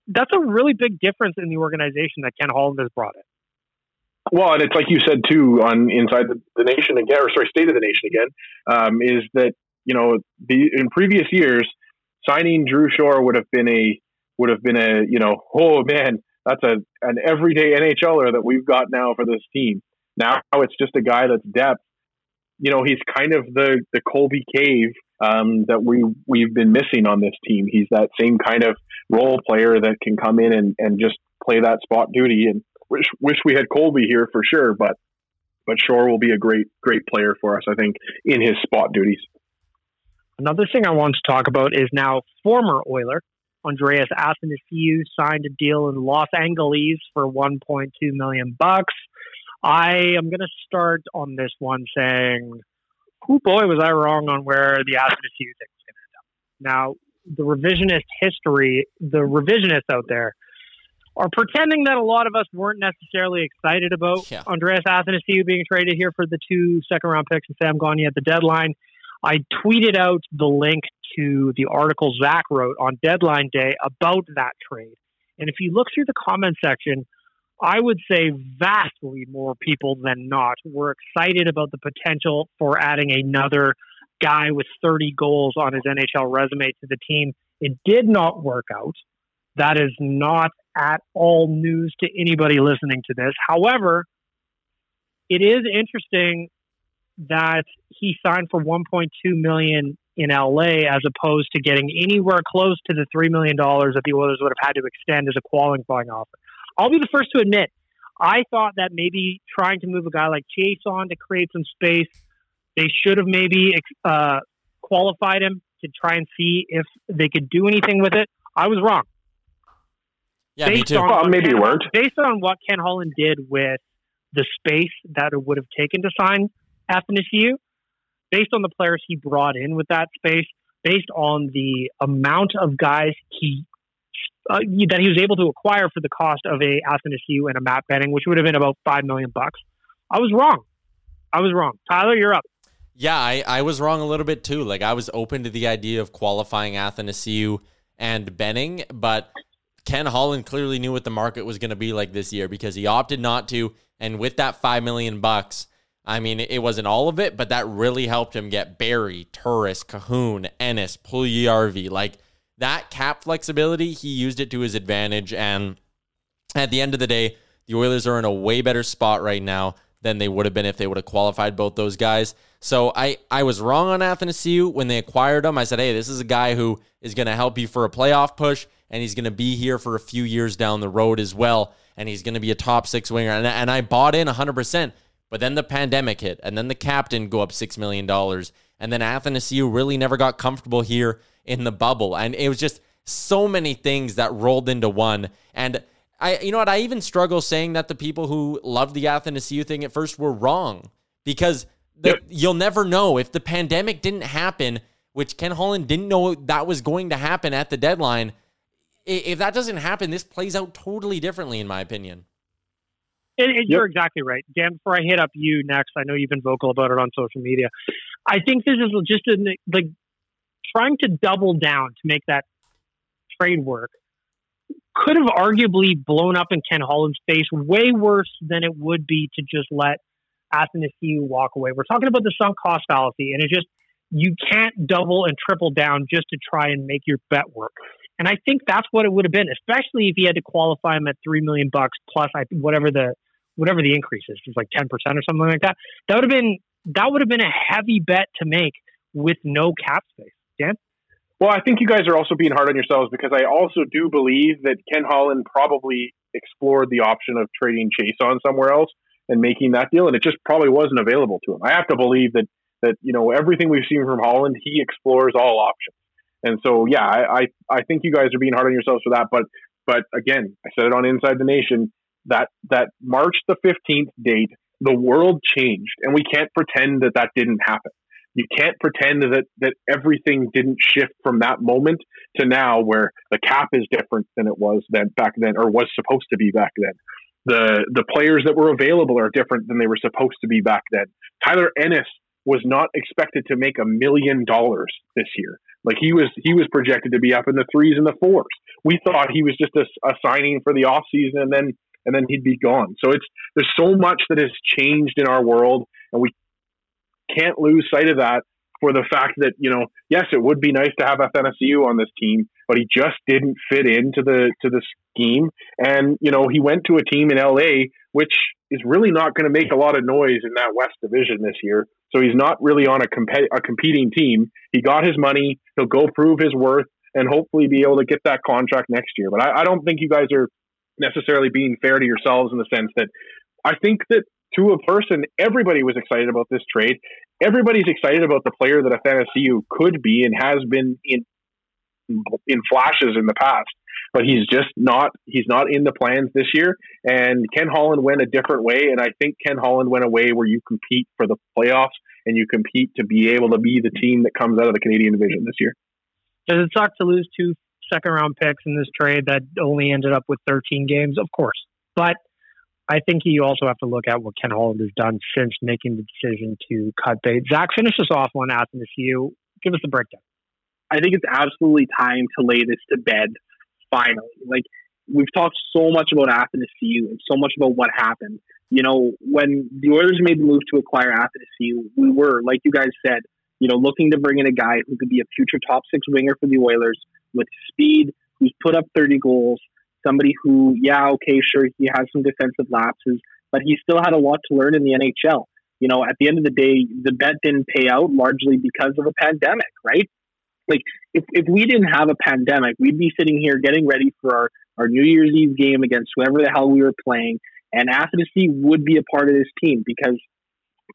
that's a really big difference in the organization that Ken Holland has brought in. Well, and it's like you said too on inside the, the nation again, or sorry, state of the nation again, um, is that you know the in previous years signing Drew Shore would have been a would have been a you know oh man that's a an everyday NHLer that we've got now for this team. Now it's just a guy that's depth. You know he's kind of the the Colby Cave um, that we we've been missing on this team. He's that same kind of role player that can come in and, and just play that spot duty and wish wish we had Colby here for sure, but but Shore will be a great great player for us, I think, in his spot duties. Another thing I want to talk about is now former Oiler Andreas Athanasiou signed a deal in Los Angeles for 1.2 million bucks. I am going to start on this one saying, "Who boy was I wrong on where the Athanasiou thing was going to end up." Now, the revisionist history, the revisionists out there are pretending that a lot of us weren't necessarily excited about yeah. Andreas Athanasiou being traded here for the two second round picks and Sam Gagner at the deadline. I tweeted out the link to the article Zach wrote on deadline day about that trade. And if you look through the comment section, I would say vastly more people than not were excited about the potential for adding another guy with 30 goals on his NHL resume to the team. It did not work out. That is not at all news to anybody listening to this. However, it is interesting that he signed for 1.2 million in LA as opposed to getting anywhere close to the 3 million dollars that the Oilers would have had to extend as a qualifying offer. I'll be the first to admit I thought that maybe trying to move a guy like Chiasson to create some space, they should have maybe uh, qualified him to try and see if they could do anything with it. I was wrong. Yeah, based me too. Well, maybe Ken, you weren't. Based on what Ken Holland did with the space that it would have taken to sign Athanasiou, based on the players he brought in with that space, based on the amount of guys he uh, that he was able to acquire for the cost of a Athanasiou and a Matt Benning, which would have been about five million bucks. I was wrong. I was wrong. Tyler, you're up. Yeah, I, I was wrong a little bit too. Like I was open to the idea of qualifying Athanasiou and Benning, but Ken Holland clearly knew what the market was going to be like this year because he opted not to. And with that five million bucks, I mean, it wasn't all of it, but that really helped him get Barrie, Turris, Kahun, Ennis, Puljujarvi. Like that cap flexibility, he used it to his advantage. And at the end of the day, the Oilers are in a way better spot right now than they would have been if they would have qualified both those guys. So I, I was wrong on Athanasiou when they acquired him. I said, hey, this is a guy who is going to help you for a playoff push and he's going to be here for a few years down the road as well. And he's going to be a top six winger. And, and I bought in 100%. But then the pandemic hit, and then the captain go up $6 million. And then Athanasiou really never got comfortable here in the bubble. And it was just so many things that rolled into one. And I you know what I even struggle saying that the people who loved the Athanasiou thing at first were wrong because the, yep. you'll never know if the pandemic didn't happen, which Ken Holland didn't know that was going to happen at the deadline. If that doesn't happen, this plays out totally differently, in my opinion. And, and yep. You're exactly right, Dan. Before I hit up you next, I know you've been vocal about it on social media. I think this is just a, like trying to double down to make that trade work could have arguably blown up in Ken Holland's face way worse than it would be to just let Athanasiou walk away. We're talking about the sunk cost fallacy, and it's just you can't double and triple down just to try and make your bet work. And I think that's what it would have been, especially if he had to qualify him at three million bucks plus I whatever the whatever the increase is, it's like ten percent or something like that. That would have been that would have been a heavy bet to make with no cap space. Dan? Well, I think you guys are also being hard on yourselves because I also do believe that Ken Holland probably explored the option of trading Chiasson somewhere else and making that deal, and it just probably wasn't available to him. I have to believe that that you know everything we've seen from Holland, he explores all options, and so yeah, I I, I think you guys are being hard on yourselves for that. But but again, I said it on Inside the Nation that that March the fifteenth date, the world changed, and we can't pretend that that didn't happen. You can't pretend that that everything didn't shift from that moment to now, where the cap is different than it was then back then, or was supposed to be back then the the players that were available are different than they were supposed to be back then. Tyler Ennis was not expected to make a million dollars this year. Like he was he was projected to be up in the threes and the fours. We thought he was just a, a signing for the offseason and then and then he'd be gone. So it's there's so much that has changed in our world and we can't lose sight of that for the fact that, you know, yes, it would be nice to have Athanasiou on this team, but he just didn't fit into the to the scheme. And, you know, he went to a team in LA, which is really not going to make a lot of noise in that West Division this year. So he's not really on a, comp- a competing team. He got his money. He'll go prove his worth and hopefully be able to get that contract next year. But I, I don't think you guys are necessarily being fair to yourselves in the sense that I think that to a person, everybody was excited about this trade. Everybody's excited about the player that Athanasiou could be and has been in in flashes in the past but he's just not he's not in the plans this year. And Ken Holland went a different way, and I think Ken Holland went a way where you compete for the playoffs and you compete to be able to be the team that comes out of the Canadian division this year. Does it suck to lose two second round picks in this trade that only ended up with 13 games? Of course, but I think you also have to look at what Ken Holland has done since making the decision to cut bait. Zach, finish us off on asking this you. Give us the breakdown. I think it's absolutely time to lay this to bed finally. Like we've talked so much about Athanasiou and so much about what happened. You know, when the Oilers made the move to acquire Athanasiou, we were, like you guys said, you know, looking to bring in a guy who could be a future top six winger for the Oilers with speed, who's put up 30 goals, somebody who, yeah, okay, sure, he has some defensive lapses, but he still had a lot to learn in the NHL. You know, at the end of the day, the bet didn't pay out largely because of a pandemic, right? Like if, if we didn't have a pandemic, we'd be sitting here getting ready for our, our New Year's Eve game against whoever the hell we were playing. And Athanasiou would be a part of this team because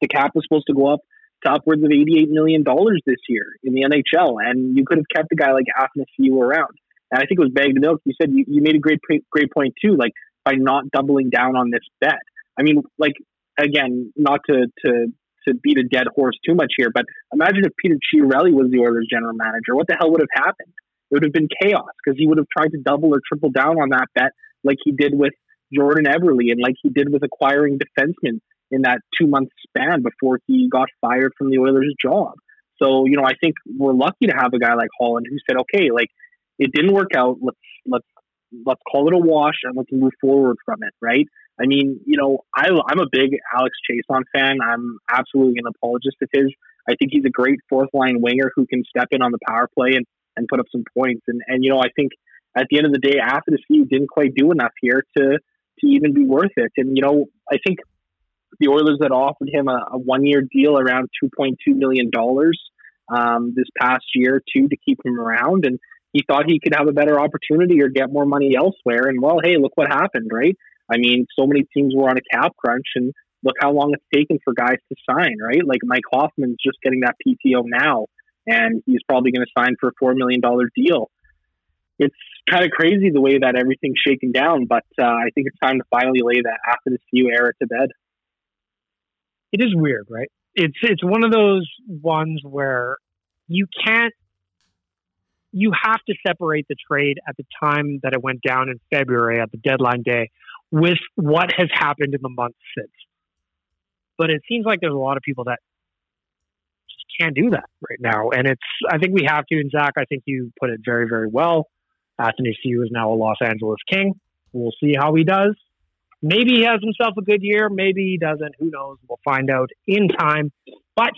the cap was supposed to go up to upwards of $88 million this year in the NHL. And you could have kept a guy like Athanasiou around. And I think it was Bag the Milk. You said you, you made a great, great point too, like by not doubling down on this bet. I mean, like, again, not to, to to beat a dead horse too much here, but imagine if Peter Chiarelli was the Oilers general manager. What the hell would have happened? It would have been chaos because he would have tried to double or triple down on that bet like he did with Jordan Eberle and like he did with acquiring defensemen in that two month span before he got fired from the Oilers job. So, you know, I think we're lucky to have a guy like Holland who said, okay, like it didn't work out. Let's, let's, let's call it a wash and let's move forward from it. Right. I mean, you know, I, I'm a big Alex Chiasson fan. I'm absolutely an apologist of his. I think he's a great fourth line winger who can step in on the power play and, and put up some points. And, and, you know, I think at the end of the day, after the season, didn't quite do enough here to, to even be worth it. And, you know, I think the Oilers had offered him a, a one year deal around $2.2 million um, this past year, too, to keep him around. And he thought he could have a better opportunity or get more money elsewhere. And, well, hey, look what happened, right? I mean, so many teams were on a cap crunch, and look how long it's taken for guys to sign, right? Like Mike Hoffman's just getting that PTO now, and he's probably going to sign for a $4 million deal. It's kind of crazy the way that everything's shaking down. But uh, I think it's time to finally lay that Athanasiou era to bed. It is weird, right? It's it's one of those ones where you can't. You have to separate the trade at the time that it went down in February at the deadline day with what has happened in the months since. But it seems like there's a lot of people that just can't do that right now. And it's, I think we have to. And Zach, I think you put it very, very well. Athanasiou is now a Los Angeles King. We'll see how he does. Maybe he has himself a good year. Maybe he doesn't. Who knows? We'll find out in time. But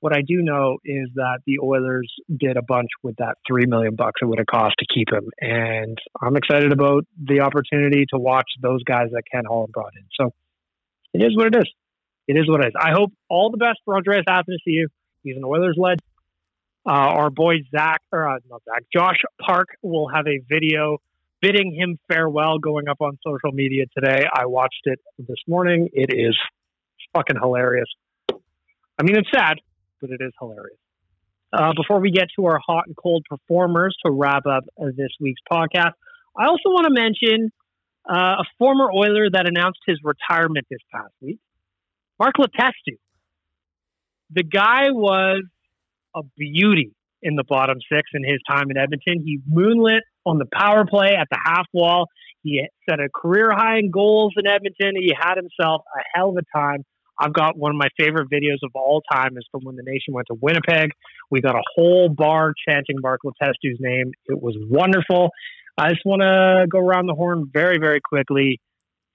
what I do know is that the Oilers did a bunch with that three million bucks it would have cost to keep him, and I'm excited about the opportunity to watch those guys that Ken Holland brought in. So it is what it is. It is what it is. I hope all the best for Andreas Athanasiu. He's an Oilers led. Uh, our boy Zach, or uh, not Zach, Josh Park will have a video bidding him farewell going up on social media today. I watched it this morning. It is fucking hilarious. I mean, it's sad, but it is hilarious. Uh, before we get to our hot and cold performers to wrap up this week's podcast, I also want to mention uh, a former Oiler that announced his retirement this past week, Mark Letestu. The guy was a beauty in the bottom six in his time in Edmonton. He moonlit on the power play at the half wall. He set a career high in goals in Edmonton. He had himself a hell of a time. I've got one of my favorite videos of all time is from when the nation went to Winnipeg. We got a whole bar chanting Mark Letestu's name. It was wonderful. I just want to go around the horn very, very quickly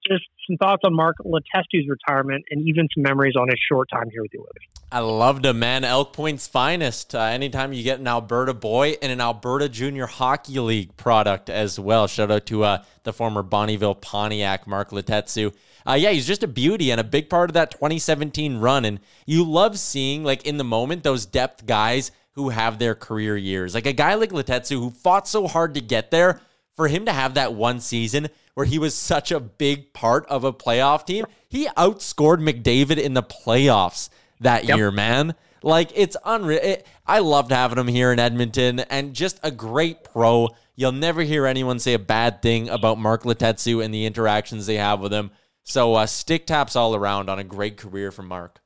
just some thoughts on Mark Letestu's retirement and even some memories on his short time here with the Oilers. I loved him, man. Elk Point's finest. Uh, anytime you get an Alberta boy and an Alberta Junior Hockey League product as well. Shout out to uh, the former Bonnyville Pontiac, Mark Letestu. Uh, yeah, he's just a beauty and a big part of that 2017 run. And you love seeing, like, in the moment, those depth guys who have their career years. Like a guy like Letestu who fought so hard to get there, for him to have that one season – where he was such a big part of a playoff team. He outscored McDavid in the playoffs that yep. year, man. Like it's unreal. It, I loved having him here in Edmonton, and just a great pro. You'll never hear anyone say a bad thing about Mark Letestu and the interactions they have with him. So uh, stick taps all around on a great career from Mark.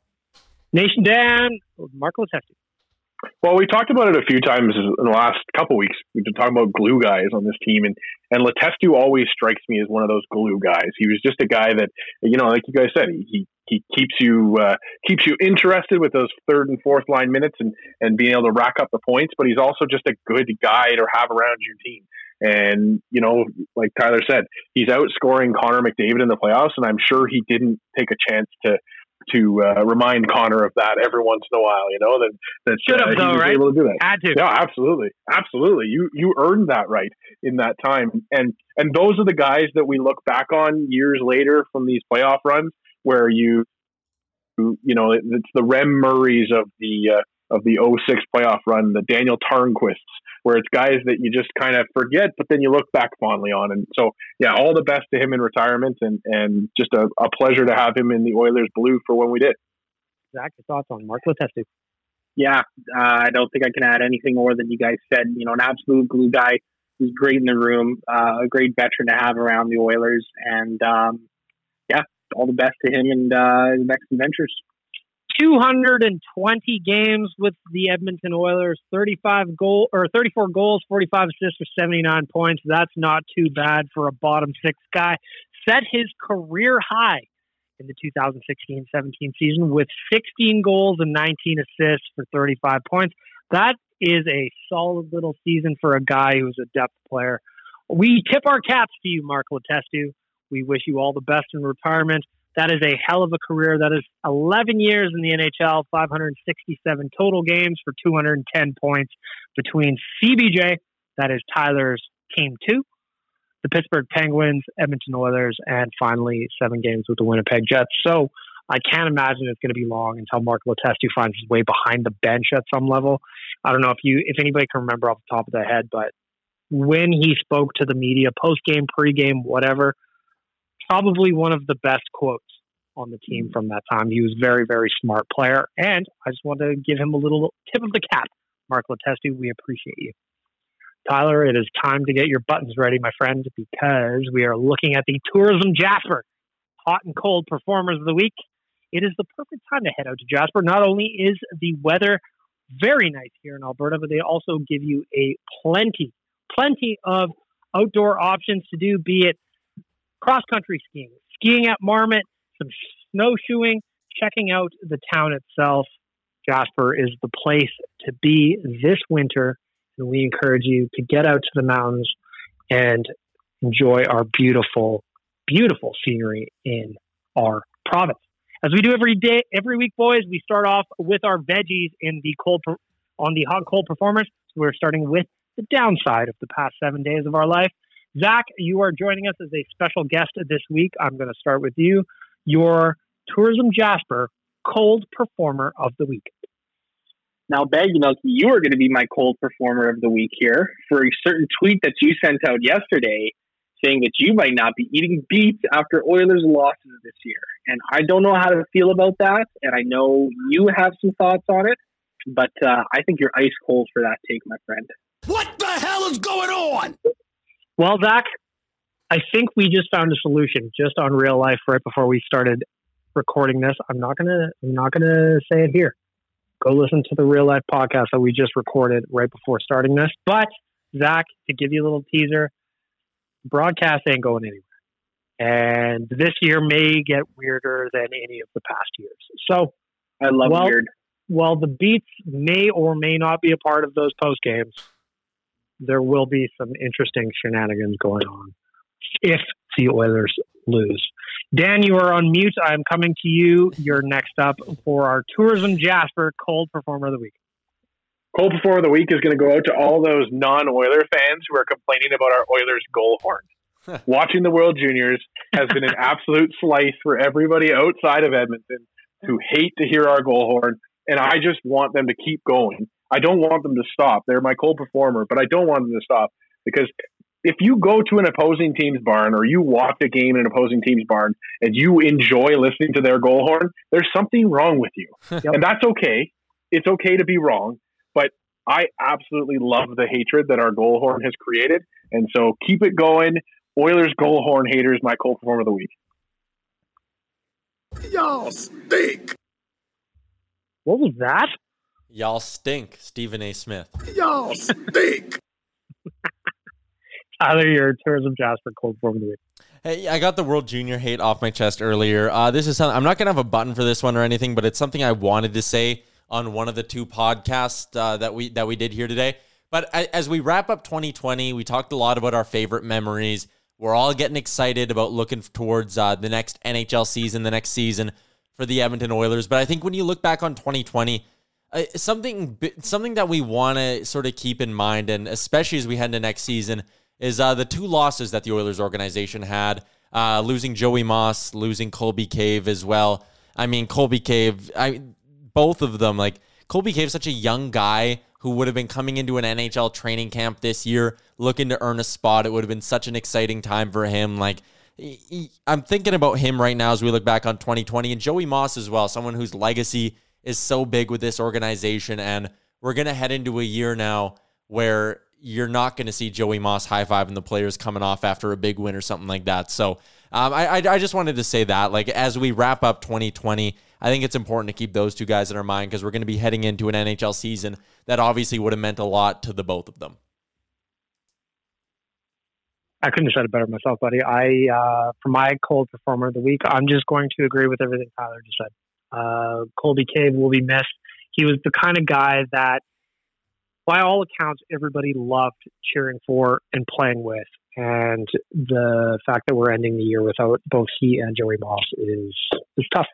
Nation Dan, Mark Letestu. Well, we talked about it a few times in the last couple weeks. We've been talking about glue guys on this team, and and Letestu always strikes me as one of those glue guys. He was just a guy that, you know, like you guys said, he he keeps you uh, keeps you interested with those third and fourth line minutes and and being able to rack up the points. But he's also just a good guy to have around your team. And you know, like Tyler said, he's outscoring Connor McDavid in the playoffs, and I'm sure he didn't take a chance to to uh, remind Connor of that every once in a while. You know that that should have uh, though, right? Able to do that. Had to. Yeah, absolutely, absolutely. You you earned that right in that time, and and those are the guys that we look back on years later from these playoff runs where you you know it's the Rem Murrays of the uh, of the 06 playoff run, the Daniel Tarnquists, where it's guys that you just kind of forget, but then you look back fondly on. And so, yeah, all the best to him in retirement, and and just a, a pleasure to have him in the Oilers blue for when we did. Zach, your thoughts on Mark Letestu? Yeah, uh, I don't think I can add anything more than you guys said. You know, an absolute glue guy who's great in the room, uh, a great veteran to have around the Oilers, and um, yeah, all the best to him and uh, his next adventures. 220 games with the Edmonton Oilers, 35 goal or 34 goals, 45 assists for 79 points. That's not too bad for a bottom six guy. Set his career high in the 2016-17 season with 16 goals and 19 assists for 35 points. That is a solid little season for a guy who's a depth player. We tip our caps to you, Mark Letestu. We wish you all the best in retirement. That is a hell of a career. That is 11 years in the NHL, 567 total games for 210 points between CBJ, that is Tyler's team two, the Pittsburgh Penguins, Edmonton Oilers, and finally seven games with the Winnipeg Jets. So I can't imagine it's going to be long until Mark Letestu finds his way behind the bench at some level. I don't know if you, if anybody can remember off the top of their head, but when he spoke to the media, post game, pre game, whatever, probably one of the best quotes on the team hmm. from that time. He was very, very smart player. And I just want to give him a little tip of the cap. Mark Letestu, we appreciate you. Tyler, it is time to get your buttons ready, my friend, because we are looking at the Tourism Jasper hot and cold performers of the week. It is the perfect time to head out to Jasper. Not only is the weather very nice here in Alberta, but they also give you a plenty, plenty of outdoor options to do, be it cross country skiing, skiing at Marmot, some snowshoeing, checking out the town itself. Jasper is the place to be this winter, and we encourage you to get out to the mountains and enjoy our beautiful, beautiful scenery in our province. As we do every day, every week, boys, we start off with our veggies in the cold on the hot cold performers. So we're starting with the downside of the past seven days of our life. Zach, you are joining us as a special guest this week. I'm going to start with you. Your Tourism Jasper cold performer of the week. Now, Bag, you you are going to be my cold performer of the week here for a certain tweet that you sent out yesterday saying that you might not be eating beets after Oilers' losses this year. And I don't know how to feel about that. And I know you have some thoughts on it, but uh, I think you're ice cold for that take, my friend. What the hell is going on? Well, Zach, I think we just found a solution just on real life right before we started recording this. I'm not gonna I'm not gonna say it here. Go listen to the real life podcast that we just recorded right before starting this. But Zach, to give you a little teaser, broadcast ain't going anywhere. And this year may get weirder than any of the past years. So I love well, weird. While the beats may or may not be a part of those post games, there will be some interesting shenanigans going on if the Oilers lose. Dan, you are on mute. I'm coming to you. You're next up for our Tourism Jasper Cold Performer of the Week. Cold Performer of the Week is going to go out to all those non Oiler fans who are complaining about our Oilers goal horn. Watching the World Juniors has been an *laughs* absolute slice for everybody outside of Edmonton who hate to hear our goal horn. And I just want them to keep going. I don't want them to stop. They're my cold performer, but I don't want them to stop because if you go to an opposing team's barn or you watch a game in an opposing team's barn and you enjoy listening to their goal horn, there's something wrong with you. *laughs* yep. And that's okay. It's okay to be wrong, but I absolutely love the hatred that our goal horn has created. And so keep it going. Oilers goal horn haters, my cold performer of the week. Y'all stink. What was that? Y'all stink, Stephen A. Smith. Y'all stink. *laughs* Tyler, your tourism Jasper cold form of the week. Hey, I got the World Junior hate off my chest earlier. Uh, this is something I'm not gonna have a button for this one or anything, but it's something I wanted to say on one of the two podcasts uh, that we that we did here today. But as we wrap up 2020, we talked a lot about our favorite memories. We're all getting excited about looking towards uh, the next NHL season, the next season for the Edmonton Oilers. But I think when you look back on 2020, something something that we want to sort of keep in mind, and especially as we head into next season, is uh, the two losses that the Oilers organization had, uh, losing Joey Moss, losing Colby Cave as well. I mean, Colby Cave, I both of them, like Colby Cave, such a young guy who would have been coming into an NHL training camp this year, looking to earn a spot. It would have been such an exciting time for him. Like, I'm thinking about him right now as we look back on 2020 and Joey Moss as well, someone whose legacy is so big with this organization. And we're going to head into a year now where you're not going to see Joey Moss high fiving the players coming off after a big win or something like that. So um, I, I, I just wanted to say that, like as we wrap up 2020, I think it's important to keep those two guys in our mind because we're going to be heading into an NHL season that obviously would have meant a lot to the both of them. I couldn't have said it better myself, buddy. I, uh, for my cold performer of the week, I'm just going to agree with everything Tyler just said. Uh, Colby Cave will be missed. He was the kind of guy that by all accounts, everybody loved cheering for and playing with. And the fact that we're ending the year without both he and Joey Moss is is tough.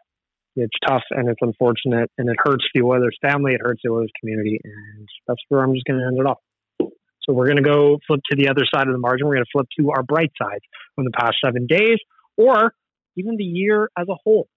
It's tough and it's unfortunate and it hurts the Oilers family, it hurts the Oilers community, and that's where I'm just going to end it off. So we're going to go flip to the other side of the margin. We're going to flip to our bright side from the past seven days, or even the year as a whole.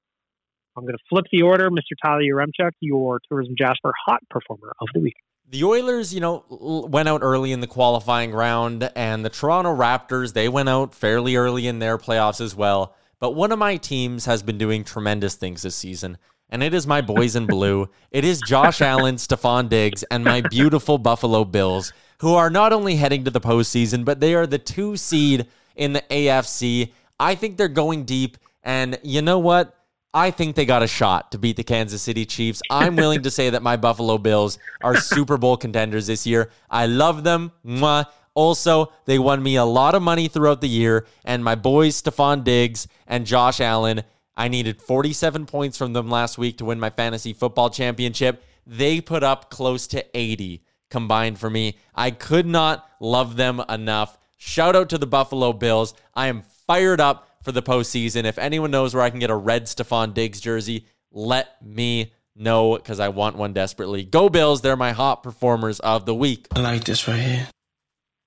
I'm going to flip the order, Mr. Tyler Yaremchuk, your Tourism Jasper Hot Performer of the Week. The Oilers, you know, went out early in the qualifying round, and the Toronto Raptors, they went out fairly early in their playoffs as well. But one of my teams has been doing tremendous things this season, and it is my boys in blue. It is Josh Allen, *laughs* Stefon Diggs, and my beautiful Buffalo Bills who are not only heading to the postseason, but they are the two seed in the AFC. I think they're going deep. And you know what? I think they got a shot to beat the Kansas City Chiefs. I'm willing to say that my Buffalo Bills are Super Bowl contenders this year. I love them. Mwah. Also, they won me a lot of money throughout the year, and my boys, Stefon Diggs and Josh Allen, I needed 47 points from them last week to win my fantasy football championship. They put up close to 80 combined for me. I could not love them enough. Shout out to the Buffalo Bills. I am fired up for the postseason. If anyone knows where I can get a red Stefon Diggs jersey, let me know because I want one desperately. Go Bills. They're my hot performers of the week. I like this right here.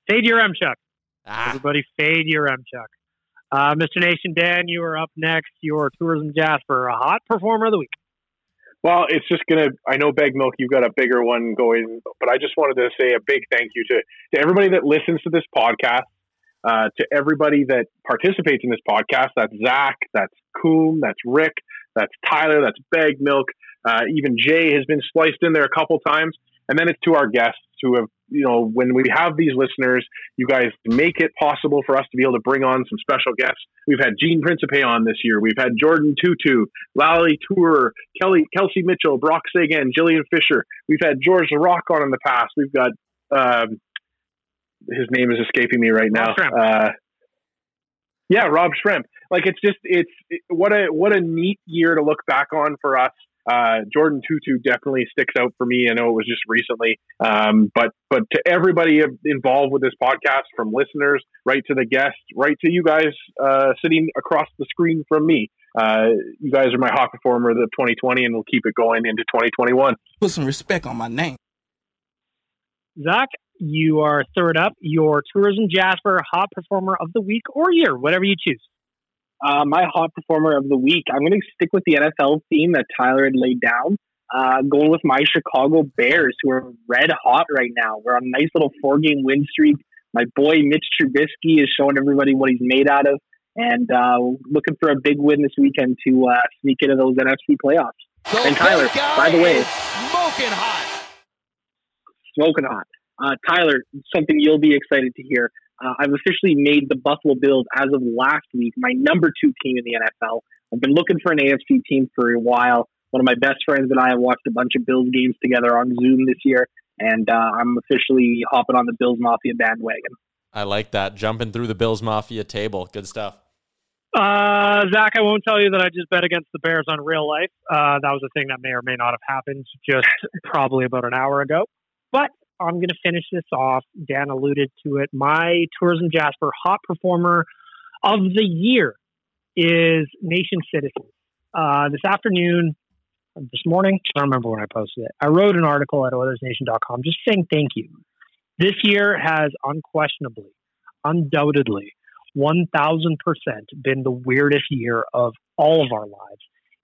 Fade Yaremchuk. Ah, Everybody fade Yaremchuk. Uh, Mr. Nation Dan, you are up next. Your Tourism Jasper, a hot performer of the week. Well, it's just gonna. I know Baggedmilk, you've got a bigger one going, but I just wanted to say a big thank you to to everybody that listens to this podcast, uh, to everybody that participates in this podcast. That's Zach, that's Coom, that's Rick, that's Tyler, that's Baggedmilk. Uh, even Jay has been spliced in there a couple times, and then it's to our guests who have, you know, when we have these listeners, you guys make it possible for us to be able to bring on some special guests. We've had Gene Principe on this year. We've had Jordan Tootoo, Lally Tour, Kelly, Kelsey Mitchell, Brock Sagan, Jillian Fisher. We've had George Rock on in the past. We've got, um, his name is escaping me right now. Uh, yeah, Rob Schremp. Like it's just it's it, what a what a neat year to look back on for us. Uh, Jordan Tootoo definitely sticks out for me. I know it was just recently, um, but but to everybody involved with this podcast, from listeners right to the guests, right to you guys uh, sitting across the screen from me, uh, you guys are my hot performer of 2020, and we'll keep it going into 2021. Put some respect on my name. Zach, you are third up. Your Tourism Jasper, hot performer of the week or year, whatever you choose. Uh, my hot performer of the week, I'm going to stick with the NFL theme that Tyler had laid down. Uh, going with my Chicago Bears, who are red hot right now. We're on a nice little four game win streak. My boy Mitch Trubisky is showing everybody what he's made out of, and uh, looking for a big win this weekend to uh, sneak into those NFC playoffs. and Tyler, by the way, smoking hot. smoking hot. Uh, Tyler, something you'll be excited to hear. Uh, I've officially made the Buffalo Bills as of last week my number two team in the NFL. I've been looking for an AFC team for a while. One of my best friends and I have watched a bunch of Bills games together on Zoom this year, and uh, I'm officially hopping on the Bills Mafia bandwagon. I like that. Jumping through the Bills Mafia table. Good stuff. Uh, Zach, I won't tell you that I just bet against the Bears on real life. Uh, that was a thing that may or may not have happened just *laughs* probably about an hour ago. But I'm going to finish this off. Dan alluded to it. My Tourism Jasper hot performer of the year is Nation Citizens. Uh, this afternoon, this morning, I don't remember when I posted it. I wrote an article at OilersNation.com just saying thank you. This year has unquestionably, undoubtedly, 1000% been the weirdest year of all of our lives.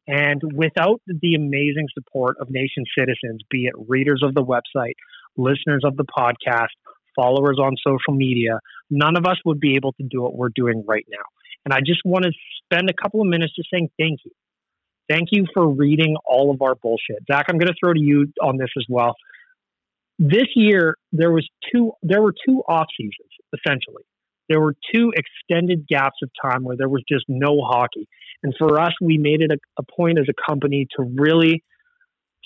And without the amazing support of Nation citizens, be it readers of the website, listeners of the podcast, followers on social media, none of us would be able to do what we're doing right now. And I just want to spend a couple of minutes just saying thank you. Thank you for reading all of our bullshit. Zach, I'm going to throw to you on this as well. This year, there was two. There were two off seasons essentially. There were two extended gaps of time where there was just no hockey. And for us, we made it a, a point as a company to really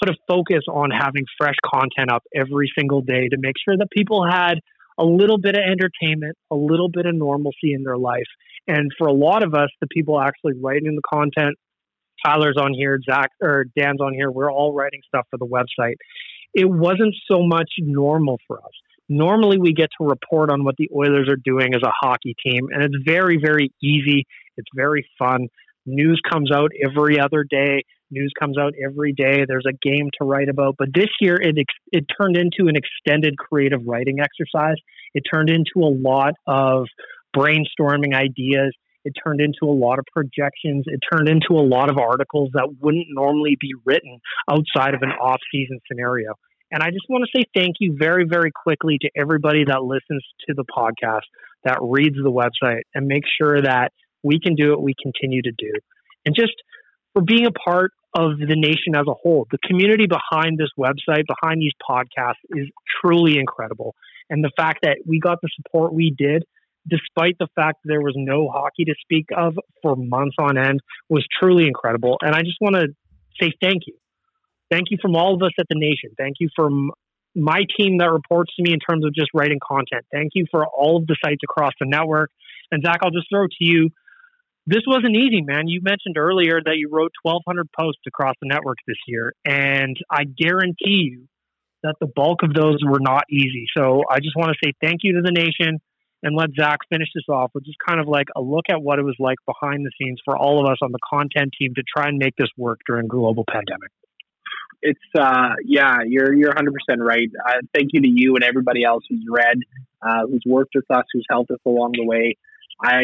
put a focus on having fresh content up every single day to make sure that people had a little bit of entertainment, a little bit of normalcy in their life. And for a lot of us, the people actually writing the content, Tyler's on here, Zach or Dan's on here, we're all writing stuff for the website. It wasn't so much normal for us. Normally, we get to report on what the Oilers are doing as a hockey team, and it's very, very easy. It's very fun. News comes out every other day. News comes out every day. There's a game to write about. But this year, it it turned into an extended creative writing exercise. It turned into a lot of brainstorming ideas. It turned into a lot of projections. It turned into a lot of articles that wouldn't normally be written outside of an off-season scenario. And I just want to say thank you very, very quickly to everybody that listens to the podcast, that reads the website, and make sure that we can do what we continue to do. And just for being a part of the nation as a whole. The community behind this website, behind these podcasts, is truly incredible. And the fact that we got the support we did, despite the fact there was no hockey to speak of for months on end, was truly incredible. And I just want to say thank you. Thank you from all of us at the nation. Thank you from my team that reports to me in terms of just writing content. Thank you for all of the sites across the network. And Zach, I'll just throw to you. This wasn't easy, man. You mentioned earlier that you wrote 1,200 posts across the network this year, and I guarantee you that the bulk of those were not easy. So I just want to say thank you to the nation and let Zach finish this off with just kind of like a look at what it was like behind the scenes for all of us on the content team to try and make this work during global pandemic. It's uh, yeah, you're you're 100 percent right. Uh, thank you to you and everybody else who's read, uh, who's worked with us, who's helped us along the way. I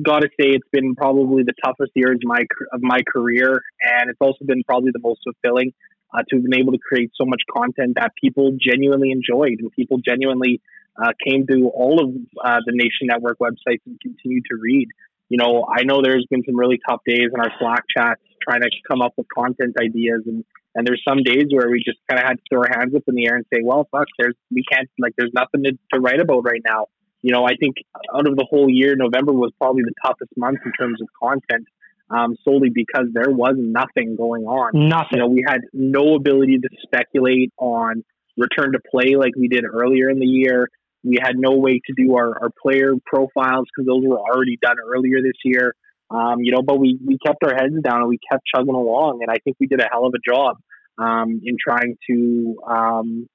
got to say it's been probably the toughest years of my of my career, and it's also been probably the most fulfilling uh, to have been able to create so much content that people genuinely enjoyed and people genuinely uh, came to all of uh, the Nation Network websites and continue to read. You know, I know there's been some really tough days in our Slack chats trying to come up with content ideas, and and there's some days where we just kind of had to throw our hands up in the air and say, well, fuck, there's we can't like there's nothing to, to write about right now. You know, I think out of the whole year, November was probably the toughest month in terms of content um, solely because there was nothing going on. Nothing. You know, we had no ability to speculate on return to play like we did earlier in the year. We had no way to do our, our player profiles because those were already done earlier this year. Um, you know, but we, we kept our heads down and we kept chugging along. And I think we did a hell of a job um, in trying to, um,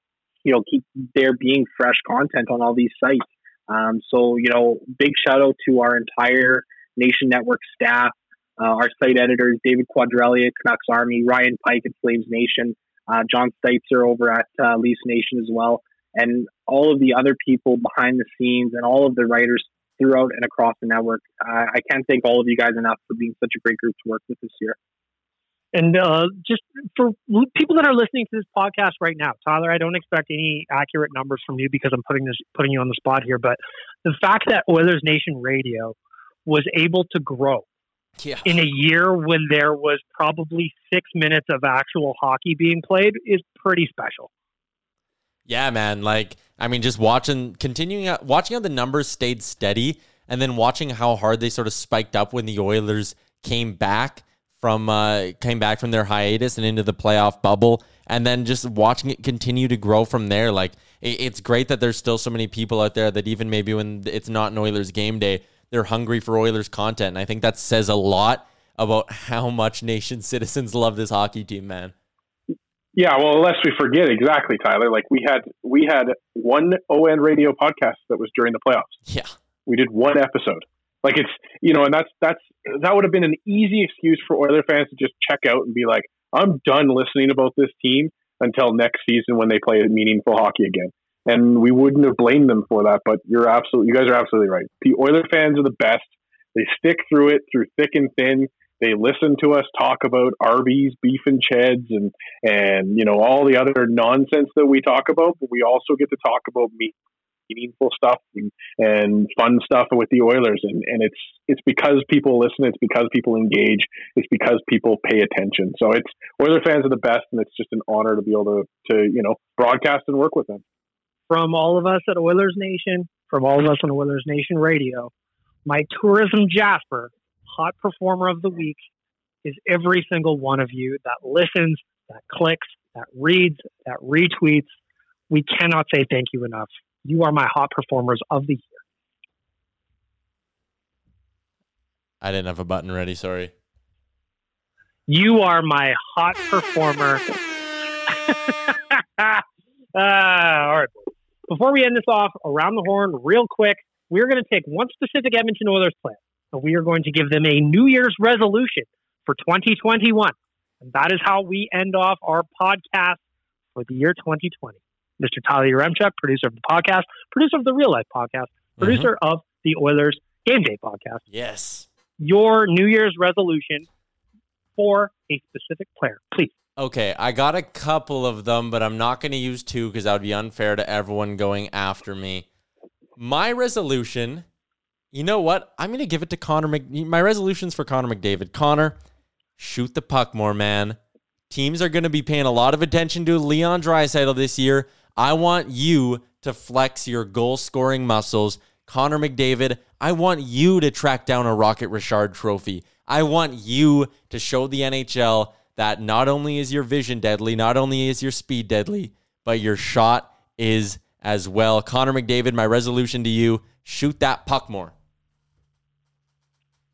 you know, keep there being fresh content on all these sites. Um, so, you know, big shout out to our entire Nation Network staff, uh, our site editors, David Quadrelli, Canucks Army, Ryan Pike at Flames Nation, uh, John Steitzer over at uh, Leafs Nation as well, and all of the other people behind the scenes and all of the writers throughout and across the network. I can't thank all of you guys enough for being such a great group to work with this year. And uh, just for people that are listening to this podcast right now, Tyler, I don't expect any accurate numbers from you because I'm putting this putting you on the spot here. But the fact that Oilers Nation Radio was able to grow yeah. in a year when there was probably six minutes of actual hockey being played is pretty special. Yeah, man. Like, I mean, just watching, continuing, watching how the numbers stayed steady, and then watching how hard they sort of spiked up when the Oilers came back from uh, came back from their hiatus and into the playoff bubble, and then just watching it continue to grow from there. Like, it, it's great that there's still so many people out there that even maybe when it's not an Oilers game day, they're hungry for Oilers content. And I think that says a lot about how much nation *laughs* citizens love this hockey team, man. Yeah, well, lest we forget exactly, Tyler. Like we had we had one ON radio podcast that was during the playoffs. Yeah, we did one episode. Like it's you know, and that's that's that would have been an easy excuse for Oiler fans to just check out and be like, I'm done listening about this team until next season when they play meaningful hockey again. And we wouldn't have blamed them for that. But you're absolutely, you guys are absolutely right. The Oiler fans are the best. They stick through it through thick and thin. They listen to us talk about Arby's, beef and cheds, and and you know all the other nonsense that we talk about. But we also get to talk about meat meaningful stuff and, and, fun stuff with the Oilers. And, and it's it's because people listen. It's because people engage. It's because people pay attention. So it's Oiler fans are the best, and it's just an honor to be able to to you know broadcast and work with them. From all of us at Oilers Nation, from all of us on Oilers Nation Radio, my tourism Jasper, hot performer of the week, is every single one of you that listens, that clicks, that reads, that retweets. We cannot say thank you enough. You are my hot performers of the year. I didn't have a button ready. Sorry. You are my hot performer. *laughs* uh, all right. Before we end this off, around the horn, real quick, we're going to take one specific Edmonton Oilers player, and we are going to give them a New Year's resolution for 2021. And that is how we end off our podcast for the year 2020. Mr. Tyler Yaremchuk, producer of the podcast, producer of the Real Life podcast, producer mm-hmm. of the Oilers Game Day podcast. Yes. Your New Year's resolution for a specific player, please. Okay, I got a couple of them, but I'm not going to use two because that would be unfair to everyone going after me. My resolution, you know what? I'm going to give it to Connor. Mc- My resolution's for Connor McDavid. Connor, shoot the puck more, man. Teams are going to be paying a lot of attention to Leon Draisaitl this year. I want you to to flex your goal scoring muscles. Connor McDavid, I want you to track down a Rocket Richard trophy. I want you to show the NHL that not only is your vision deadly, not only is your speed deadly, but your shot is as well. Connor McDavid, my resolution to you shoot that puck more.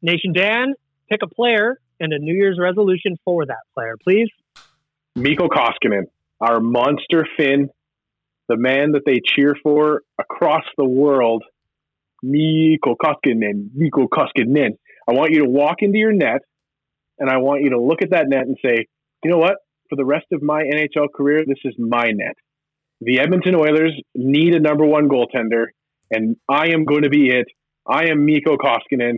Nation Dan, pick a player and a New Year's resolution for that player, please. Mikko Koskinen, our monster Finn, the man that they cheer for across the world. Mikko Koskinen, Mikko Koskinen. I want you to walk into your net and I want you to look at that net and say, you know what? For the rest of my NHL career, this is my net. The Edmonton Oilers need a number one goaltender, and I am going to be it. I am Mikko Koskinen,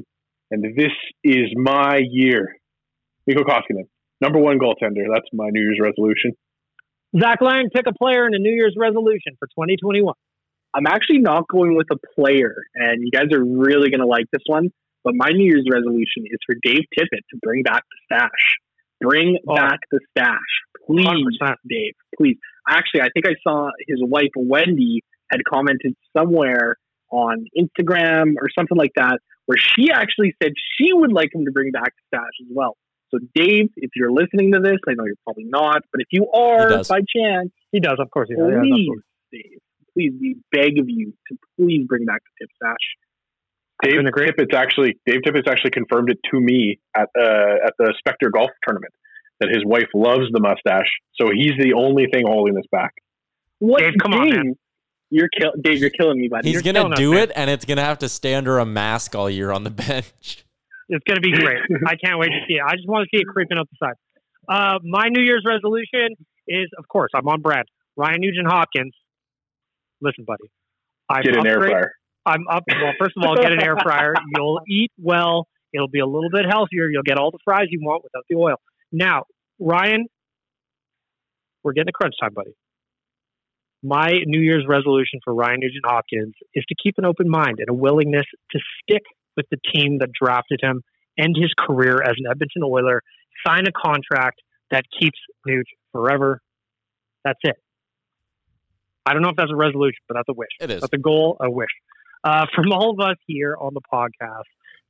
and this is my year. Mikko Koskinen, number one goaltender. That's my New Year's resolution. Zach Laing, pick a player and a New Year's resolution for 2021. I'm actually not going with a player, and you guys are really going to like this one. But my New Year's resolution is for Dave Tippett to bring back the stash. Bring Oh. back the stash. Please, 100%. Dave. Please. Actually, I think I saw his wife, Wendy, had commented somewhere on Instagram or something like that, where she actually said she would like him to bring back the stash as well. So, Dave, if you're listening to this, I know you're probably not, but if you are by chance, He does, of course. He does. Please, of course. Dave, please, we beg of you to please bring back the tip stash. Dave couldn't agree. Tippett's actually Dave Tippett's actually confirmed it to me at uh, at the Spectre Golf Tournament that his wife loves the mustache, so he's the only thing holding this back. What Dave, come on, man. You're kill- Dave, you're killing me, buddy. He's You're going to killing us, do man. it, and it's going to have to stay under a mask all year on the *laughs* bench. It's going to be great. *laughs* I can't wait to see it. I just want to see it creeping up the side. Uh, my New Year's resolution is, of course, I'm on brand. Ryan Nugent Hopkins. Listen, buddy. I'm Get an air fryer. I'm up. Well, first of all, get an air fryer. *laughs* You'll eat well. It'll be a little bit healthier. You'll get all the fries you want without the oil. Now, Ryan, we're getting to crunch time, buddy. My New Year's resolution for Ryan Nugent Hopkins is to keep an open mind and a willingness to stick with the team that drafted him, end his career as an Edmonton Oiler, sign a contract that keeps Nuge forever. That's it. I don't know if that's a resolution, but that's a wish. It is. That's a goal, a wish. Uh, *laughs* from all of us here on the podcast,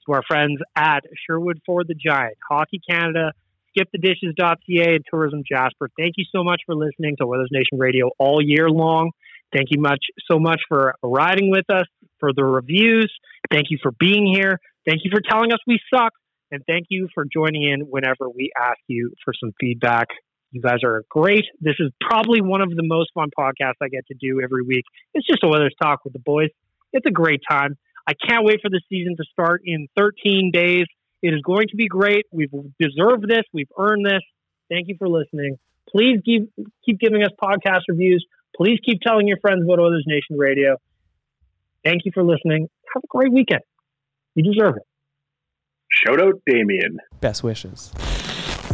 to our friends at Sherwood Ford the Giant, Hockey Canada, skipthedishes.ca, and Tourism Jasper. Thank you so much for listening to Oilers Nation Radio all year long. Thank you much so much for riding with us, for the reviews. Thank you for being here. Thank you for telling us we suck. And thank you for joining in whenever we ask you for some feedback. You guys are great. This is probably one of the most fun podcasts I get to do every week. It's just Oilers Talk with the boys. It's a great time. I can't wait for the season to start in 13 days. It is going to be great. We've deserved this. We've earned this. Thank you for listening. Please keep, keep giving us podcast reviews. Please keep telling your friends about Oilers Nation Radio. Thank you for listening. Have a great weekend. You deserve it. Shout out Damien. Best wishes.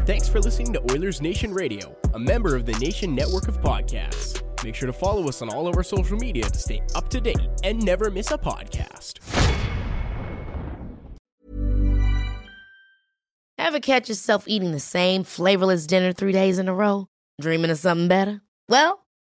Thanks for listening to Oilers Nation Radio, a member of the Nation Network of Podcasts. Make sure to follow us on all of our social media to stay up to date and never miss a podcast. Ever catch yourself eating the same flavorless dinner three days in a row? Dreaming of something better? Well,